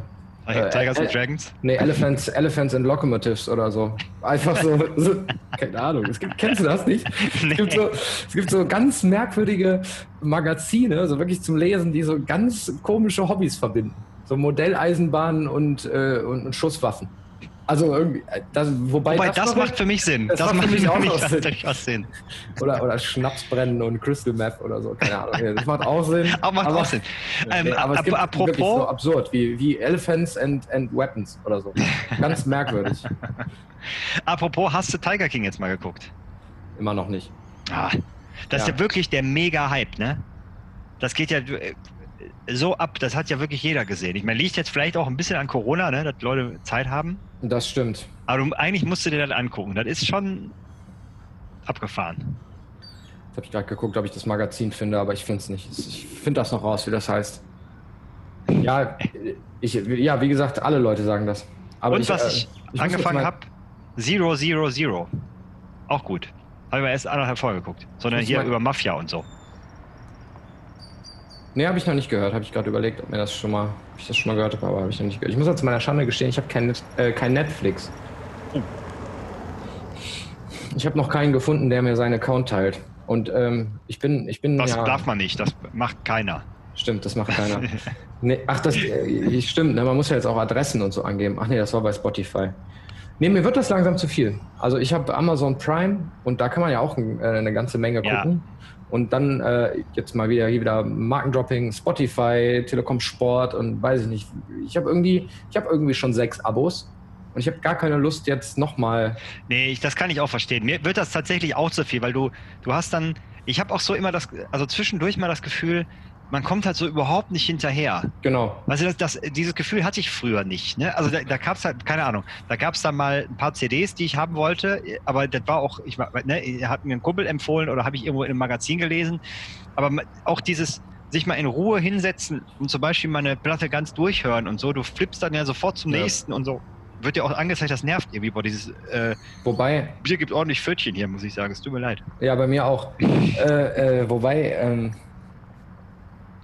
Speaker 2: Äh,
Speaker 1: Tigers
Speaker 2: äh,
Speaker 1: and Dragons?
Speaker 2: Nee, Elephants, Elephants and Locomotives oder so. Einfach so, so keine Ahnung. Es gibt, kennst du das nicht? Es, gibt so, es gibt so ganz merkwürdige Magazine, so wirklich zum Lesen, die so ganz komische Hobbys verbinden. So Modelleisenbahnen und, äh, und, und Schusswaffen. Also irgendwie, äh, das, wobei,
Speaker 1: Wobei, das
Speaker 2: noch-
Speaker 1: macht für mich Sinn.
Speaker 2: das
Speaker 1: Das,
Speaker 2: macht für mich auch noch Sinn.
Speaker 1: durchaus Sinn.
Speaker 2: oder, oder Schnapsbrennen und Crystal Meth oder so, keine Ahnung. Das macht auch Sinn.
Speaker 1: Aber macht
Speaker 2: aber,
Speaker 1: auch Sinn. Ähm,
Speaker 2: Nee, aber es
Speaker 1: ap-
Speaker 2: gibt wirklich so
Speaker 1: apropos,
Speaker 2: absurd, wie, wie Elephants and, and Weapons oder so. Ganz merkwürdig.
Speaker 1: apropos, hast du Tiger King jetzt mal geguckt?
Speaker 2: Immer noch nicht.
Speaker 1: Ah, das ist
Speaker 2: Ja.
Speaker 1: ja wirklich der Mega-Hype, ne? Das geht ja äh, so ab, das hat ja wirklich jeder gesehen. Ich meine, liegt jetzt vielleicht auch ein bisschen an Corona, ne, dass Leute Zeit haben.
Speaker 2: Das stimmt.
Speaker 1: Aber du, eigentlich musst du dir das angucken. Das ist schon abgefahren.
Speaker 2: Jetzt habe ich gerade geguckt, ob ich das Magazin finde, aber ich finde es nicht. Ich finde das noch raus, wie das heißt. Ja, ich, ja, wie gesagt, alle Leute sagen das. Aber
Speaker 1: Und
Speaker 2: ich,
Speaker 1: was
Speaker 2: äh,
Speaker 1: ich, angefangen habe, Zero Zero Zero. Auch gut. Habe ich mir erst anderthalb Folge geguckt. Sondern hier über Mafia und so.
Speaker 2: Nee, habe ich noch nicht gehört. Habe ich gerade überlegt, ob mir das schon mal, ob ich das schon mal gehört habe, aber habe ich noch nicht gehört. Ich muss jetzt zu meiner Schande gestehen, ich habe kein, Net- äh, kein Netflix. Ich habe noch keinen gefunden, der mir seinen Account teilt. Und ähm, ich bin, ich bin
Speaker 1: Das
Speaker 2: ja,
Speaker 1: darf man nicht. Das macht keiner.
Speaker 2: Stimmt, das macht keiner. nee, ach, das äh, stimmt, ne, man muss ja jetzt auch Adressen und so angeben. Ach nee, das war bei Spotify. Nee, mir wird das langsam zu viel. Also ich habe Amazon Prime und da kann man ja auch äh, eine ganze Menge
Speaker 1: Ja.
Speaker 2: Und dann äh, jetzt mal wieder hier wieder Markendropping, Spotify, Telekom Sport und weiß ich nicht. Ich habe irgendwie, ich habe irgendwie schon sechs Abos und ich habe gar keine Lust jetzt nochmal.
Speaker 1: Nee, ich, das kann ich auch verstehen. Mir wird das tatsächlich auch zu viel, weil du, du hast dann, ich habe auch so immer das, also zwischendurch mal das Gefühl, man kommt halt so überhaupt nicht hinterher.
Speaker 2: Genau.
Speaker 1: Weißt du, das, das, dieses Gefühl hatte ich früher nicht. Ne? Also da, da gab es halt, keine Ahnung, da gab es dann mal ein paar CDs, die ich haben wollte, aber das war auch, ich war- ne, hat mir ein Kumpel empfohlen oder habe ich irgendwo in einem Magazin gelesen. Aber auch dieses sich mal in Ruhe hinsetzen und zum Beispiel mal eine Platte ganz durchhören und so, du flippst dann ja sofort zum
Speaker 2: Ja.
Speaker 1: nächsten und so. Wird dir auch angezeigt, das nervt irgendwie, boah, dieses äh,
Speaker 2: Wobei,
Speaker 1: Bier gibt ordentlich Pfötchen hier, muss ich sagen. Es tut mir leid.
Speaker 2: Ja, bei mir auch. äh, äh, wobei, ähm,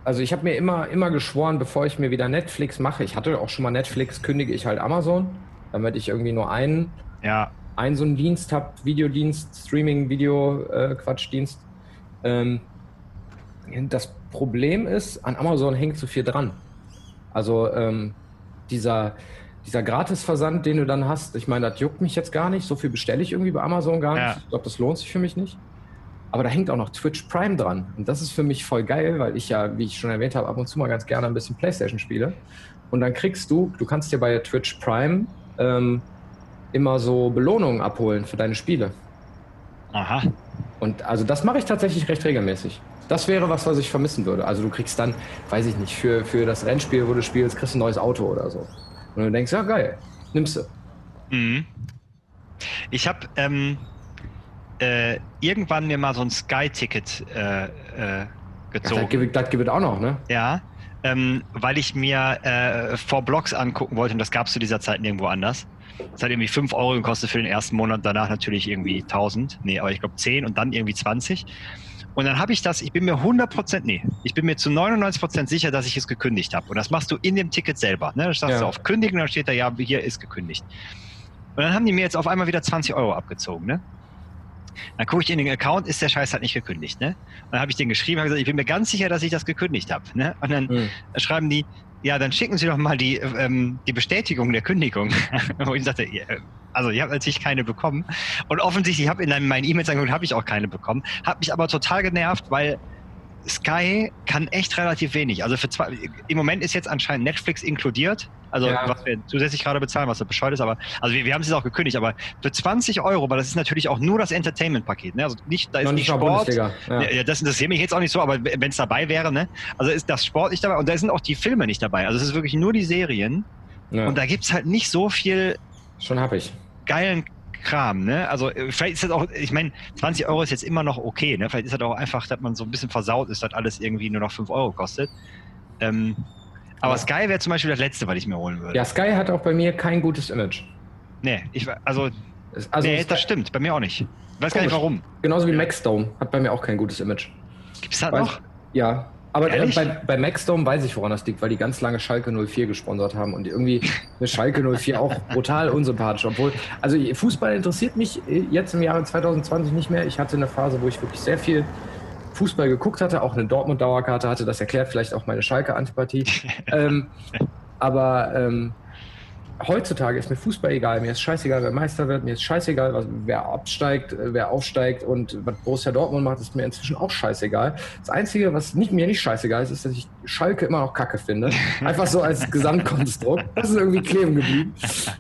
Speaker 2: also ich habe mir immer, immer geschworen, bevor ich mir wieder Netflix mache, ich hatte auch schon mal Netflix, kündige ich halt Amazon, damit ich irgendwie nur einen,
Speaker 1: Ja,
Speaker 2: einen so einen Dienst habe, Videodienst, Streaming, Video, äh, Quatschdienst. Ähm, das Problem ist, an Amazon hängt zu viel dran. Also ähm, dieser, dieser Gratisversand, den du dann hast, ich meine, das juckt mich jetzt gar nicht. So viel bestelle ich irgendwie bei Amazon gar nicht.
Speaker 1: Ja.
Speaker 2: Ich glaube, das lohnt sich für mich nicht. Aber da hängt auch noch Twitch Prime dran. Und das ist für mich voll geil, weil ich ja, wie ich schon erwähnt habe, ab und zu mal ganz gerne ein bisschen Playstation spiele. Und dann kriegst du, du kannst dir bei Twitch Prime ähm, immer so Belohnungen abholen für deine Spiele.
Speaker 1: aha.
Speaker 2: Und also das mache ich tatsächlich recht regelmäßig. Das wäre was, was ich vermissen würde. Also du kriegst dann, weiß ich nicht, für, für das Rennspiel, wo du spielst, kriegst du ein neues Auto oder so. Und du denkst, ja geil, nimmst du.
Speaker 1: Mhm. Ich habe ähm, äh, irgendwann mir mal so ein Sky-Ticket äh, äh, gezogen.
Speaker 2: das, gibt, das gibt es auch noch, ne?
Speaker 1: Ja, ähm, weil ich mir äh, vor Blogs angucken wollte und das gab es zu dieser Zeit nirgendwo anders. Das hat irgendwie 5 Euro gekostet für den ersten Monat, danach natürlich irgendwie 1000, nee, aber ich glaube 10 und dann irgendwie 20. Und dann habe ich das, ich bin mir 100%, nee, ich bin mir zu 99% sicher, dass ich es gekündigt habe. Und das machst du in dem Ticket selber. Ne? Da sagst
Speaker 2: Ja.
Speaker 1: du auf Kündigen, dann steht da, ja, hier ist gekündigt. Und dann haben die mir jetzt auf einmal wieder 20 Euro abgezogen. Ne? Dann gucke ich in den Account, ist der Scheiß halt nicht gekündigt. Ne? Und dann habe ich den geschrieben, habe gesagt, ich bin mir ganz sicher, dass ich das gekündigt habe. Ne? Und dann
Speaker 2: Hm.
Speaker 1: schreiben die, ja, dann schicken Sie doch mal die, ähm, die Bestätigung der Kündigung. Wo ich sagte, also ich habe natürlich keine bekommen. Und offensichtlich habe in meinen E-Mails angeguckt, habe ich auch keine bekommen. Hat mich aber total genervt, weil Sky kann echt relativ wenig. Also für zwei, im Moment ist jetzt anscheinend Netflix inkludiert. Also
Speaker 2: Ja.
Speaker 1: was wir zusätzlich gerade bezahlen, was so bescheuert ist, aber also wir, wir haben es jetzt auch gekündigt, aber für 20 Euro, weil das ist natürlich auch nur das Entertainment-Paket. Ne? Also nicht, da ist
Speaker 2: Noch
Speaker 1: nicht Sport.
Speaker 2: Ja.
Speaker 1: ja. das interessiert mich jetzt auch nicht so, aber wenn es dabei wäre, ne? Also ist das Sport nicht dabei und da sind auch die Filme nicht dabei. Also es ist wirklich nur die Serien
Speaker 2: Ja.
Speaker 1: und da gibt's halt nicht so viel
Speaker 2: Schon hab ich.
Speaker 1: geilen Kram, ne? Also äh, vielleicht ist das auch, ich meine, 20 Euro ist jetzt immer noch okay, ne? Vielleicht ist das auch einfach, dass man so ein bisschen versaut ist, dass alles irgendwie nur noch 5 Euro kostet. Ähm, aber
Speaker 2: Ja.
Speaker 1: Sky wäre zum Beispiel das Letzte, was ich mir holen würde.
Speaker 2: Ja, Sky hat auch bei mir kein gutes Image.
Speaker 1: Nee, ich, also,
Speaker 2: Es- Also
Speaker 1: nee, das stimmt, bei mir auch nicht. Ich weiß gar nicht
Speaker 2: Komisch.
Speaker 1: warum.
Speaker 2: genauso wie Maxdome hat bei mir auch kein gutes Image.
Speaker 1: Gibt's das
Speaker 2: Weiß-
Speaker 1: noch?
Speaker 2: Ja, aber äh,
Speaker 1: Ehrlich?
Speaker 2: bei, bei Maxdome weiß ich, woran das liegt, weil die ganz lange Schalke 04 gesponsert haben und irgendwie eine Schalke 04 auch brutal unsympathisch. Obwohl, also Fußball interessiert mich äh, jetzt im Jahre 2020 nicht mehr. Ich hatte eine Phase, wo ich wirklich sehr viel Fußball geguckt hatte, auch eine Dortmund-Dauerkarte hatte. Das erklärt vielleicht auch meine Schalke-Antipathie. ähm, aber ähm, heutzutage ist mir Fußball egal. Mir ist scheißegal, wer Meister wird. Mir ist scheißegal, was, wer absteigt, äh, wer aufsteigt. Und was Borussia Dortmund macht, ist mir inzwischen auch scheißegal. Das Einzige, was nicht, mir nicht scheißegal ist, ist, dass ich Schalke immer noch kacke finde. Einfach so als Gesamtkonstrukt. Das ist irgendwie kleben geblieben.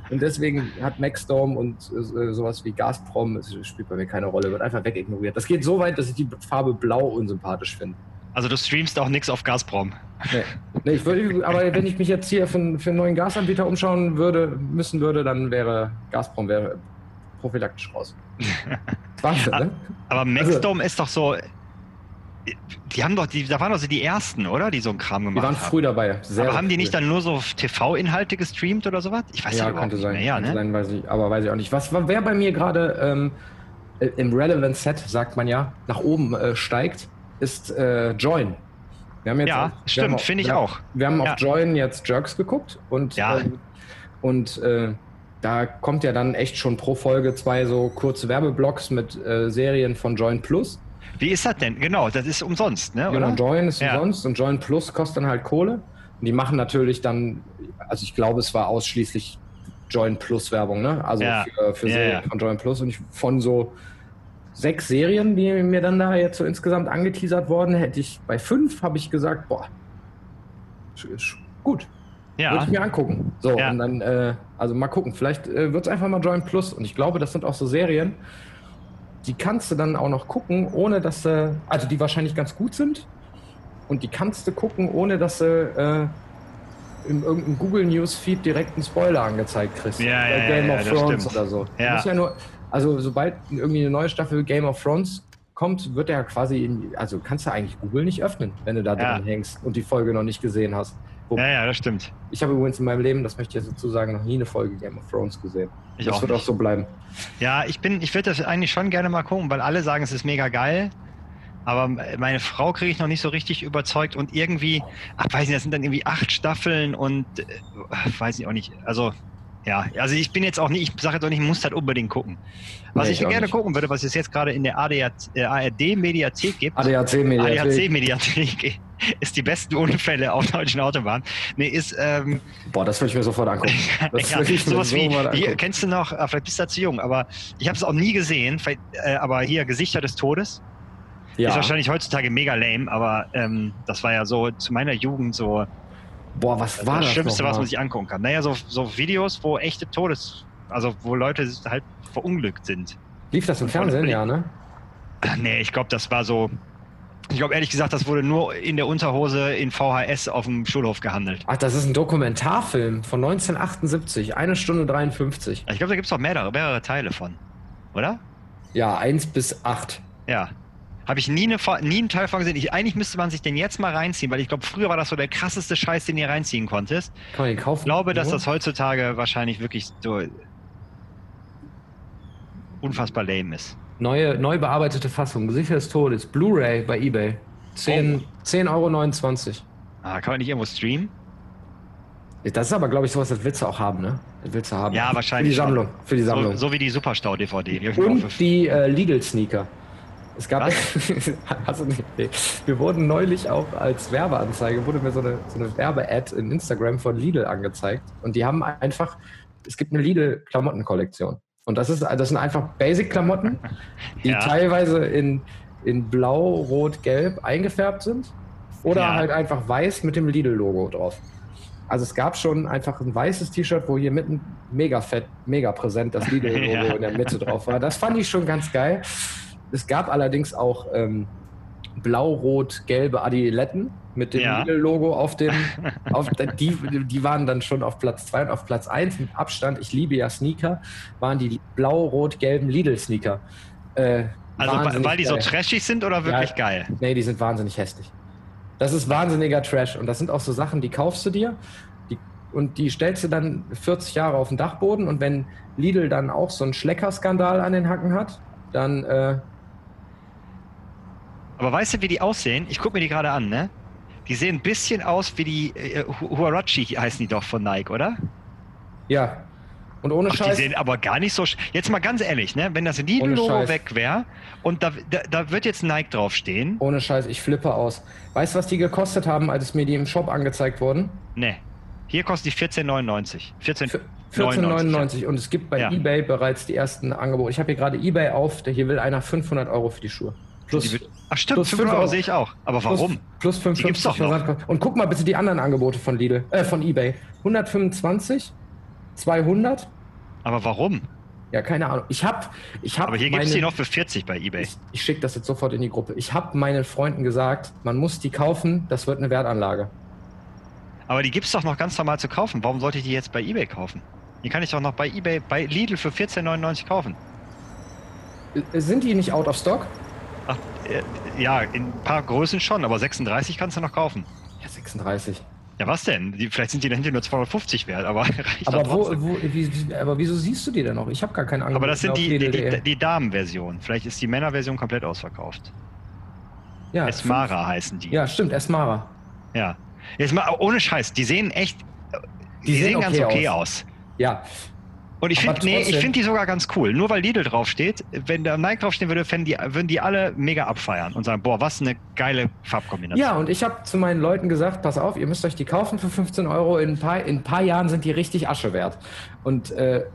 Speaker 2: Und deswegen hat Maxdome und äh, sowas wie Gazprom, es spielt bei mir keine Rolle, wird einfach wegignoriert. Das geht so weit, dass ich die Farbe Blau unsympathisch finde.
Speaker 1: Also du streamst auch nichts auf Gazprom.
Speaker 2: Nee. Nee, ich würde, aber wenn ich mich jetzt hier für, für einen neuen Gasanbieter umschauen würde, müssen würde, dann wäre Gazprom wäre prophylaktisch raus. Wahnsinn, ne?
Speaker 1: Aber Maxdome ist doch so. Die haben doch, die, da waren doch so die ersten, oder? Die so einen Kram
Speaker 2: Die
Speaker 1: gemacht
Speaker 2: waren
Speaker 1: haben.
Speaker 2: früh dabei. Sehr
Speaker 1: aber haben die
Speaker 2: früh.
Speaker 1: nicht dann nur so TV-Inhalte gestreamt oder sowas? Ich weiß ja,
Speaker 2: Ja,
Speaker 1: überhaupt
Speaker 2: könnte
Speaker 1: nicht
Speaker 2: sein.
Speaker 1: mehr. Ja,
Speaker 2: könnte
Speaker 1: ne?
Speaker 2: sein weiß ich, aber weiß ich auch nicht. Was, wer bei mir gerade ähm, äh, im Relevant Set, sagt man ja, nach oben äh, steigt, ist äh, Join. Wir haben jetzt
Speaker 1: Ja,
Speaker 2: wir
Speaker 1: stimmt, finde ich auch.
Speaker 2: Wir haben
Speaker 1: Ja.
Speaker 2: auf Join jetzt Jerks geguckt und,
Speaker 1: Ja.
Speaker 2: ähm, und äh, da kommt ja dann echt schon pro Folge zwei so kurze Werbeblocks mit äh, Serien von Join Plus.
Speaker 1: Wie ist das denn? Genau, das ist umsonst, ne?
Speaker 2: Genau,
Speaker 1: Oder?
Speaker 2: Join ist
Speaker 1: Ja.
Speaker 2: umsonst und Join Plus kostet dann halt Kohle. Und die machen natürlich dann, also ich glaube, es war ausschließlich Join Plus Werbung, ne? Also
Speaker 1: Ja.
Speaker 2: für, für Serien von Join Plus. Und ich, von so sechs Serien, die mir dann da jetzt so insgesamt angeteasert wurden, hätte ich bei fünf habe ich gesagt, boah, gut, würde
Speaker 1: Ja.
Speaker 2: ich mir angucken. So,
Speaker 1: Ja.
Speaker 2: und dann, äh, also mal gucken, vielleicht äh, wird es einfach mal Join Plus. Und ich glaube, das sind auch so Serien, die kannst du dann auch noch gucken, ohne dass sie, also die wahrscheinlich ganz gut sind. Und die kannst du gucken, ohne dass du äh, in irgendeinem Google Newsfeed direkt einen Spoiler angezeigt kriegst.
Speaker 1: Ja, ja,
Speaker 2: Game
Speaker 1: ja,
Speaker 2: of Thrones oder so. Du
Speaker 1: Ja.
Speaker 2: musst ja nur, also sobald irgendwie eine neue Staffel Game of Thrones kommt, wird er quasi, in, also kannst du eigentlich Google nicht öffnen, wenn du da
Speaker 1: Ja.
Speaker 2: drin hängst und die Folge noch nicht gesehen hast. Wo,
Speaker 1: ja, ja, das stimmt.
Speaker 2: Ich habe übrigens in meinem Leben, das möchte ich jetzt dazu sagen, noch nie eine Folge Game of Thrones gesehen.
Speaker 1: Ich
Speaker 2: das
Speaker 1: auch
Speaker 2: wird auch
Speaker 1: nicht.
Speaker 2: so bleiben.
Speaker 1: Ja, ich bin, ich würde das eigentlich schon gerne mal gucken, weil alle sagen, es ist mega geil. Aber meine Frau kriege ich noch nicht so richtig überzeugt und irgendwie, ach, weiß nicht, das sind dann irgendwie acht Staffeln und äh, weiß ich auch nicht. Also, ja, also ich bin jetzt auch nicht, ich sage jetzt auch nicht, ich muss das unbedingt gucken. Was
Speaker 2: Nee,
Speaker 1: ich gerne
Speaker 2: nicht.
Speaker 1: gucken würde, was es jetzt gerade in der ARD-Mediathek gibt,
Speaker 2: ADAC-Mediathek.
Speaker 1: ADAC-Mediathek, ist die besten Unfälle auf deutschen Autobahnen. Nee, ist, ähm,
Speaker 2: Boah, das würde ich mir sofort angucken. Das
Speaker 1: ja,
Speaker 2: ich mir
Speaker 1: sowas wie,
Speaker 2: sofort
Speaker 1: hier,
Speaker 2: angucken.
Speaker 1: kennst du noch, ah, vielleicht bist du da zu jung, aber ich habe es auch nie gesehen, äh, aber hier Gesichter des Todes. Ist
Speaker 2: Ja.
Speaker 1: wahrscheinlich heutzutage mega lame, aber ähm, das war ja so zu meiner Jugend so
Speaker 2: Boah, was war
Speaker 1: das
Speaker 2: das?
Speaker 1: Schlimmste,
Speaker 2: noch
Speaker 1: was man sich angucken kann. Naja, so, so Videos, wo echte Todes, also wo Leute halt verunglückt sind.
Speaker 2: Lief das im Fernsehen? Ja, ne?
Speaker 1: Nee, ich glaube, das war so. Ich glaube ehrlich gesagt, das wurde nur in der Unterhose in VHS auf dem Schulhof gehandelt.
Speaker 2: Ach, das ist ein Dokumentarfilm von 1978, eine Stunde 53.
Speaker 1: Ich glaube, da gibt es auch mehrere, mehrere Teile von. Oder?
Speaker 2: Ja, eins bis acht.
Speaker 1: Ja. Habe ich nie, eine, nie einen Teil von gesehen. Ich, eigentlich müsste man sich den jetzt mal reinziehen, weil ich glaube, früher war das so der krasseste Scheiß, den ihr reinziehen konntest.
Speaker 2: Kann man den kaufen?
Speaker 1: Ich glaube, dass das heutzutage wahrscheinlich wirklich so unfassbar lame ist.
Speaker 2: Neue, neu bearbeitete Fassung, Gesicht des Todes, Blu-ray bei eBay. 10,29
Speaker 1: Oh.
Speaker 2: 10,29 Euro.
Speaker 1: Ah, kann man nicht irgendwo streamen?
Speaker 2: Das ist aber, glaube ich, sowas, das willst du auch haben, ne? Das willst du haben.
Speaker 1: Ja, wahrscheinlich
Speaker 2: Für die. Sammlung. Für die Sammlung.
Speaker 1: So, so wie die Superstau-DVD.
Speaker 2: Und die äh, Lidl-Sneaker. Es gab. Nicht? Nee. Wir wurden neulich auch als Werbeanzeige, wurde mir so eine, so eine Werbe-Ad in Instagram von Lidl angezeigt. Und die haben einfach. Es gibt eine Lidl-Klamottenkollektion. Und das, ist, das sind einfach Basic-Klamotten, die
Speaker 1: Ja.
Speaker 2: teilweise in, in blau, rot, gelb eingefärbt sind. Oder
Speaker 1: Ja.
Speaker 2: halt einfach weiß mit dem Lidl-Logo drauf. Also es gab schon einfach ein weißes T-Shirt, wo hier mitten mega fett, mega präsent das Lidl-Logo
Speaker 1: Ja.
Speaker 2: in der Mitte drauf war. Das fand ich schon ganz geil. Es gab allerdings auch ähm, blau-rot-gelbe Adiletten mit dem
Speaker 1: Ja.
Speaker 2: Lidl-Logo auf dem, auf, die, die waren dann schon auf Platz 2 und auf Platz 1 mit Abstand, ich liebe ja Sneaker, waren die blau-rot-gelben Lidl-Sneaker. Äh,
Speaker 1: Also, weil die so trashig sind oder wirklich
Speaker 2: Ja.
Speaker 1: geil?
Speaker 2: Nee, die sind wahnsinnig hässlich. Das ist wahnsinniger Trash. Und das sind auch so Sachen, die kaufst du dir die, und die stellst du dann 40 Jahre auf den Dachboden. Und wenn Lidl dann auch so einen Schlecker-Skandal an den Hacken hat, dann äh,
Speaker 1: Aber weißt du, wie die aussehen? Ich gucke mir die gerade an, ne? Die sehen ein bisschen aus wie die äh, Hu- Huarachi heißen die doch von Nike, oder?
Speaker 2: ja. Und ohne
Speaker 1: Ach, die
Speaker 2: Scheiß.
Speaker 1: sehen aber gar nicht so. sch- Jetzt mal ganz ehrlich, ne? Wenn das
Speaker 2: Ohne
Speaker 1: Lidl-Logo
Speaker 2: Scheiß.
Speaker 1: weg wäre und da, da, da wird jetzt Nike draufstehen.
Speaker 2: Ohne Scheiß, ich flippe aus. Weißt du, was die gekostet haben, als mir die im Shop angezeigt wurden?
Speaker 1: Ne. Hier kostet die 14,99. 14,
Speaker 2: Für 14,99. Und es gibt bei
Speaker 1: Ja.
Speaker 2: eBay bereits die ersten Angebote. Ich habe hier gerade eBay auf, der hier will einer 500 Euro für die Schuhe. Plus,
Speaker 1: Ach stimmt,
Speaker 2: plus
Speaker 1: 5
Speaker 2: fünf
Speaker 1: Euro
Speaker 2: Euro.
Speaker 1: sehe ich auch. Aber warum?
Speaker 2: Plus, plus
Speaker 1: Die gibt's
Speaker 2: 55
Speaker 1: doch noch.
Speaker 2: Versandkosten. Und guck mal bitte die anderen Angebote von Lidl, äh, von eBay. 125, 200.
Speaker 1: Aber warum?
Speaker 2: Ja, keine Ahnung. Ich habe, ich habe
Speaker 1: Aber hier gibt es die noch für 40 bei eBay.
Speaker 2: Ich, ich schicke das jetzt sofort in die Gruppe. Ich habe meinen Freunden gesagt, man muss die kaufen. Das wird eine Wertanlage.
Speaker 1: Aber die gibt es doch noch ganz normal zu kaufen. Warum sollte ich die jetzt bei eBay kaufen? Die kann ich doch noch bei eBay, bei Lidl für 14,99 kaufen.
Speaker 2: Sind die nicht out of stock?
Speaker 1: Ach, äh, ja, in ein paar Größen schon, aber 36 kannst du noch kaufen.
Speaker 2: Ja, 36.
Speaker 1: Ja, was denn? Die, vielleicht sind die dann hinterher nur 250 wert, aber reicht
Speaker 2: Aber, wo, wo, wie, wie- aber wieso siehst du die denn noch? Ich habe gar kein Angebot.
Speaker 1: Aber das sind die, die, die, die Damenversion. Vielleicht ist die Männerversion komplett ausverkauft.
Speaker 2: ja,
Speaker 1: Esmara heißen die.
Speaker 2: Ja, stimmt, Esmara.
Speaker 1: ja. Jetzt mal ohne Scheiß, die sehen echt. Die,
Speaker 2: sehen
Speaker 1: sehen, ganz
Speaker 2: okay
Speaker 1: okay aus.
Speaker 2: Ja,
Speaker 1: Und ich finde nee, ich find die sogar ganz cool. Nur weil Lidl draufsteht, wenn da Nike draufstehen würde, die, würden die alle mega abfeiern und sagen, boah, was eine geile Farbkombination.
Speaker 2: Ja, und ich habe zu meinen Leuten gesagt, pass auf, ihr müsst euch die kaufen für 15 Euro. In ein paar, in ein paar Jahren sind die richtig Asche wert. Und äh,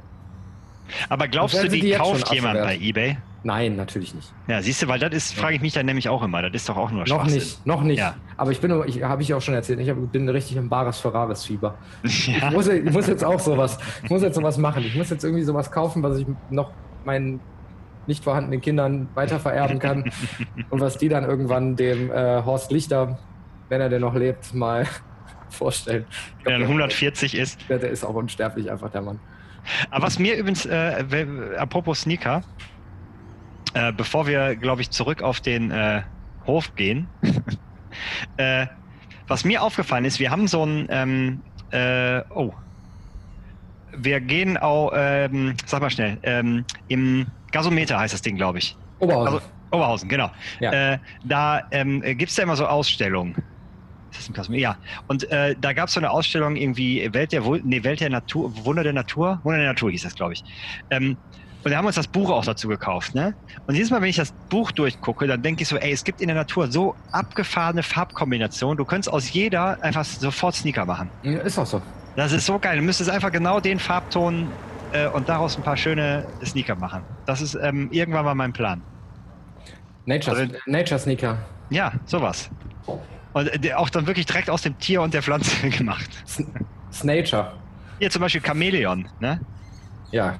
Speaker 1: Aber glaubst du, die
Speaker 2: die
Speaker 1: kauft jemand bei. Ebay?
Speaker 2: Nein, natürlich nicht.
Speaker 1: Ja, siehst du, weil das ist, frage ich mich dann nämlich auch immer. Das ist doch auch nur
Speaker 2: Noch
Speaker 1: Schwachsinn.
Speaker 2: nicht, noch nicht.
Speaker 1: Ja.
Speaker 2: Aber ich bin, ich habe ich auch schon erzählt, ich hab, bin richtig im Bares Ferraris-Fieber.
Speaker 1: Ja.
Speaker 2: Ich, muss, ich muss jetzt auch sowas, ich muss jetzt sowas machen. Ich muss jetzt irgendwie sowas kaufen, was ich noch meinen nicht vorhandenen Kindern weitervererben kann und was die dann irgendwann dem äh, Horst Lichter, wenn er denn noch lebt, mal vorstellen. Glaub,
Speaker 1: Der dann
Speaker 2: der-
Speaker 1: 140 ist.
Speaker 2: Der, der ist auch unsterblich einfach, der Mann.
Speaker 1: Aber was mir übrigens, äh, apropos Sneaker, äh, bevor wir, glaube ich, zurück auf den äh, Hof gehen, äh, was mir aufgefallen ist, wir haben so ein, ähm, äh, oh, wir gehen auch, ähm, sag mal schnell, ähm, im Gasometer heißt das Ding, glaube ich.
Speaker 2: Oberhausen.
Speaker 1: Also, Oberhausen, genau.
Speaker 2: Ja.
Speaker 1: Äh, da ähm, gibt es ja immer so Ausstellungen. Ist das im Gasometer? Ja. Und äh, da gab es so eine Ausstellung irgendwie Welt der, nee, Welt der Natur, Wunder der Natur, Wunder der Natur hieß das, glaube ich. Ähm, und da haben wir uns das Buch auch dazu gekauft, ne? Und jedes Mal, wenn ich das Buch durchgucke, dann denke ich so, ey, es gibt in der Natur so abgefahrene Farbkombinationen. Du könntest aus jeder einfach sofort Sneaker machen.
Speaker 2: Ja, ist auch so.
Speaker 1: Das ist so geil. Du müsstest einfach genau den Farbton äh, und daraus ein paar schöne Sneaker machen. Das ist ähm, irgendwann mal mein Plan.
Speaker 2: Nature,
Speaker 1: Also-
Speaker 2: Nature Sneaker.
Speaker 1: Ja, sowas. Und äh, auch dann wirklich direkt aus dem Tier und der Pflanze gemacht.
Speaker 2: Snature.
Speaker 1: Hier zum Beispiel Chamäleon, ne?
Speaker 2: Ja.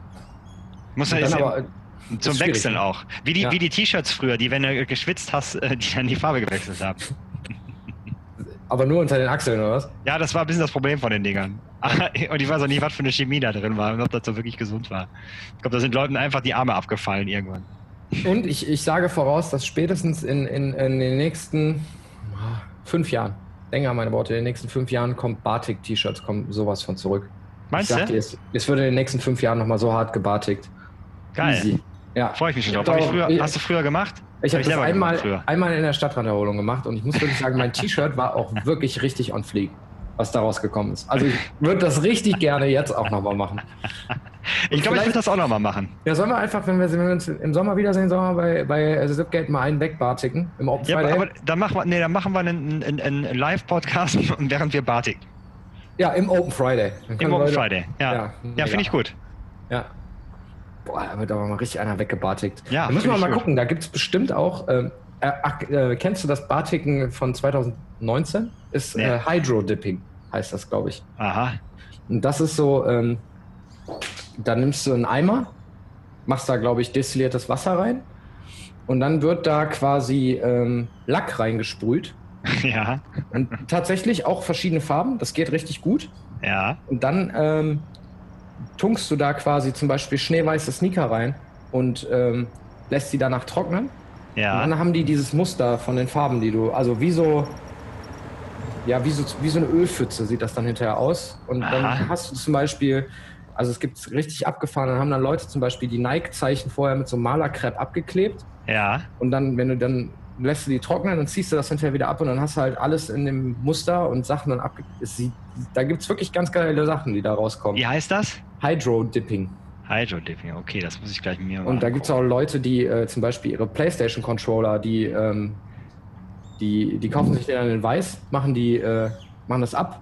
Speaker 1: Muss ist
Speaker 2: aber, ist
Speaker 1: zum Wechseln
Speaker 2: ne?
Speaker 1: auch. Wie die,
Speaker 2: Ja.
Speaker 1: wie die T-Shirts früher, die, wenn du geschwitzt hast, äh, die dann die Farbe gewechselt haben.
Speaker 2: aber nur unter den Achseln, oder was?
Speaker 1: Ja, das war ein bisschen das Problem von den Dingern. Und ich weiß auch nicht, was für eine Chemie da drin war und ob das so wirklich gesund war. Ich glaube, da sind Leuten einfach die Arme abgefallen irgendwann.
Speaker 2: Und ich, ich sage voraus, dass spätestens in, in, in den nächsten ah, fünf Jahren, länger meine Worte, in den nächsten fünf Jahren kommt Batik-T-Shirts, kommen sowas von zurück.
Speaker 1: Meinst
Speaker 2: ich
Speaker 1: du?
Speaker 2: dir, es, es wird in den nächsten fünf Jahren nochmal so hart gebatigt.
Speaker 1: Geil.
Speaker 2: Easy. Ja.
Speaker 1: Freue ich mich schon drauf. Hab
Speaker 2: hab
Speaker 1: früher,
Speaker 2: ich-
Speaker 1: hast du früher gemacht?
Speaker 2: Ich
Speaker 1: Hab
Speaker 2: habe das
Speaker 1: selber
Speaker 2: einmal, einmal in der Stadtranderholung gemacht und ich muss wirklich sagen, mein T-Shirt war auch wirklich richtig on fleek, was daraus gekommen ist. Also ich würde das richtig gerne jetzt auch nochmal machen.
Speaker 1: Ich glaube, ich würde das auch nochmal machen.
Speaker 2: Ja, sollen wir einfach, wenn wir, wenn wir uns im Sommer wiedersehen, sollen wir bei, bei also Zipgate mal einen wegbarticken im Open
Speaker 1: Ja,
Speaker 2: Friday?
Speaker 1: aber dann machen wir, nee, dann machen wir einen, einen, einen Live-Podcast während wir Batik.
Speaker 2: ja, im Open Friday.
Speaker 1: Im Open
Speaker 2: Leute-
Speaker 1: Friday. Ja,
Speaker 2: Ja,
Speaker 1: ja, finde ich gut.
Speaker 2: Ja. Boah, da wird aber mal richtig einer weggebartigt.
Speaker 1: Ja,
Speaker 2: da müssen wir mal
Speaker 1: gut.
Speaker 2: gucken, da gibt es bestimmt auch. Äh, ach, äh, kennst du das Bartiken von 2019? Ist
Speaker 1: Nee.
Speaker 2: äh, Hydro-Dipping, heißt das, glaube ich.
Speaker 1: Aha.
Speaker 2: Und das ist so, ähm, da nimmst du einen Eimer, machst da, glaube ich, destilliertes Wasser rein und dann wird da quasi ähm, Lack reingesprüht.
Speaker 1: Ja,
Speaker 2: Und tatsächlich auch verschiedene Farben, das geht richtig gut.
Speaker 1: ja.
Speaker 2: Und dann ähm, tunkst du da quasi zum Beispiel schneeweiße Sneaker rein und ähm, lässt sie danach trocknen. Und
Speaker 1: Ja,
Speaker 2: dann haben die dieses Muster von den Farben, die du, also wie so, ja, wie so, wie so eine Ölpfütze sieht das dann hinterher aus. Und
Speaker 1: Aha.
Speaker 2: dann hast du zum Beispiel, also es gibt richtig abgefahren, dann haben dann Leute zum Beispiel die Nike-Zeichen vorher mit so Malerkrepp abgeklebt.
Speaker 1: ja.
Speaker 2: Und dann, wenn du dann lässt du die trocknen, dann ziehst du das hinterher wieder ab und dann hast du halt alles in dem Muster und Sachen dann abge... Sieht, da gibt es wirklich ganz geile Sachen, die da rauskommen.
Speaker 1: Wie heißt das?
Speaker 2: Hydro-Dipping.
Speaker 1: Hydro-Dipping. Okay, das muss ich gleich mir
Speaker 2: Und da gibt es auch. Leute, die äh, zum Beispiel ihre PlayStation-Controller, die, ähm, die, die kaufen sich den dann in weiß, machen, die, äh, machen das ab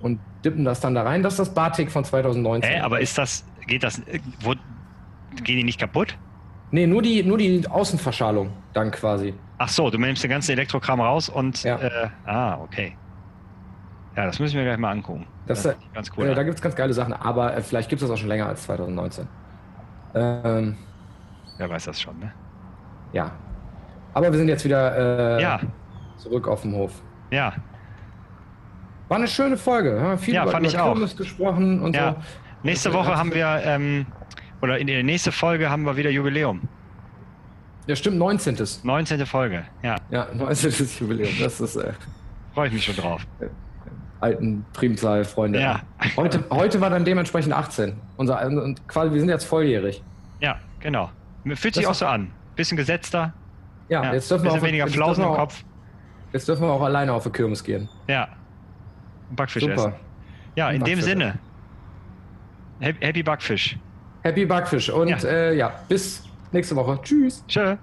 Speaker 2: und dippen das dann da rein. Das ist das Batik von 2019.
Speaker 1: Hä, aber ist das, geht das, äh, wo, gehen die nicht kaputt?
Speaker 2: Nee, nur die, nur die Außenverschalung dann quasi.
Speaker 1: Ach so, du nimmst den ganzen Elektrokram raus und,
Speaker 2: Ja.
Speaker 1: äh, ah, okay. Ja, das müssen wir gleich mal angucken.
Speaker 2: Das,
Speaker 1: sieht
Speaker 2: äh,
Speaker 1: ganz cool.
Speaker 2: Äh, da gibt es ganz geile Sachen, aber äh, vielleicht gibt es das auch schon länger als 2019. Ähm,
Speaker 1: Wer weiß das schon, ne?
Speaker 2: ja. Aber wir sind jetzt wieder äh,
Speaker 1: Ja,
Speaker 2: zurück auf dem Hof.
Speaker 1: ja,
Speaker 2: War eine schöne Folge. Ja, viel
Speaker 1: Ja,
Speaker 2: über,
Speaker 1: fand
Speaker 2: über
Speaker 1: ich auch.
Speaker 2: Kirmes gesprochen und
Speaker 1: ja.
Speaker 2: so.
Speaker 1: Nächste Woche haben wir, ähm, oder in der nächsten Folge haben wir wieder Jubiläum.
Speaker 2: Ja, stimmt, 19.
Speaker 1: 19. Folge. Ja,
Speaker 2: Ja, 19. Jubiläum. Das ist äh,
Speaker 1: freue ich mich schon drauf.
Speaker 2: alten Primzahl, Freunde.
Speaker 1: Ja.
Speaker 2: Heute, heute war dann dementsprechend 18. Unser, und quasi, wir sind jetzt volljährig.
Speaker 1: Ja, genau. Fühlt sich
Speaker 2: Das-
Speaker 1: auch so an. Bisschen gesetzter,
Speaker 2: Ja,
Speaker 1: ja,
Speaker 2: jetzt dürfen wir
Speaker 1: bisschen
Speaker 2: auch,
Speaker 1: weniger
Speaker 2: jetzt
Speaker 1: Flausen
Speaker 2: dürfen
Speaker 1: im
Speaker 2: auch,
Speaker 1: Kopf.
Speaker 2: Jetzt dürfen wir auch alleine auf die Kirmes gehen.
Speaker 1: Ja. Und Backfisch
Speaker 2: Super.
Speaker 1: essen. Ja, in dem Sinne. Happy Happy Backfisch.
Speaker 2: Happy Backfisch und Ja. äh, ja bis nächste Woche. Tschüss.
Speaker 1: Tschö.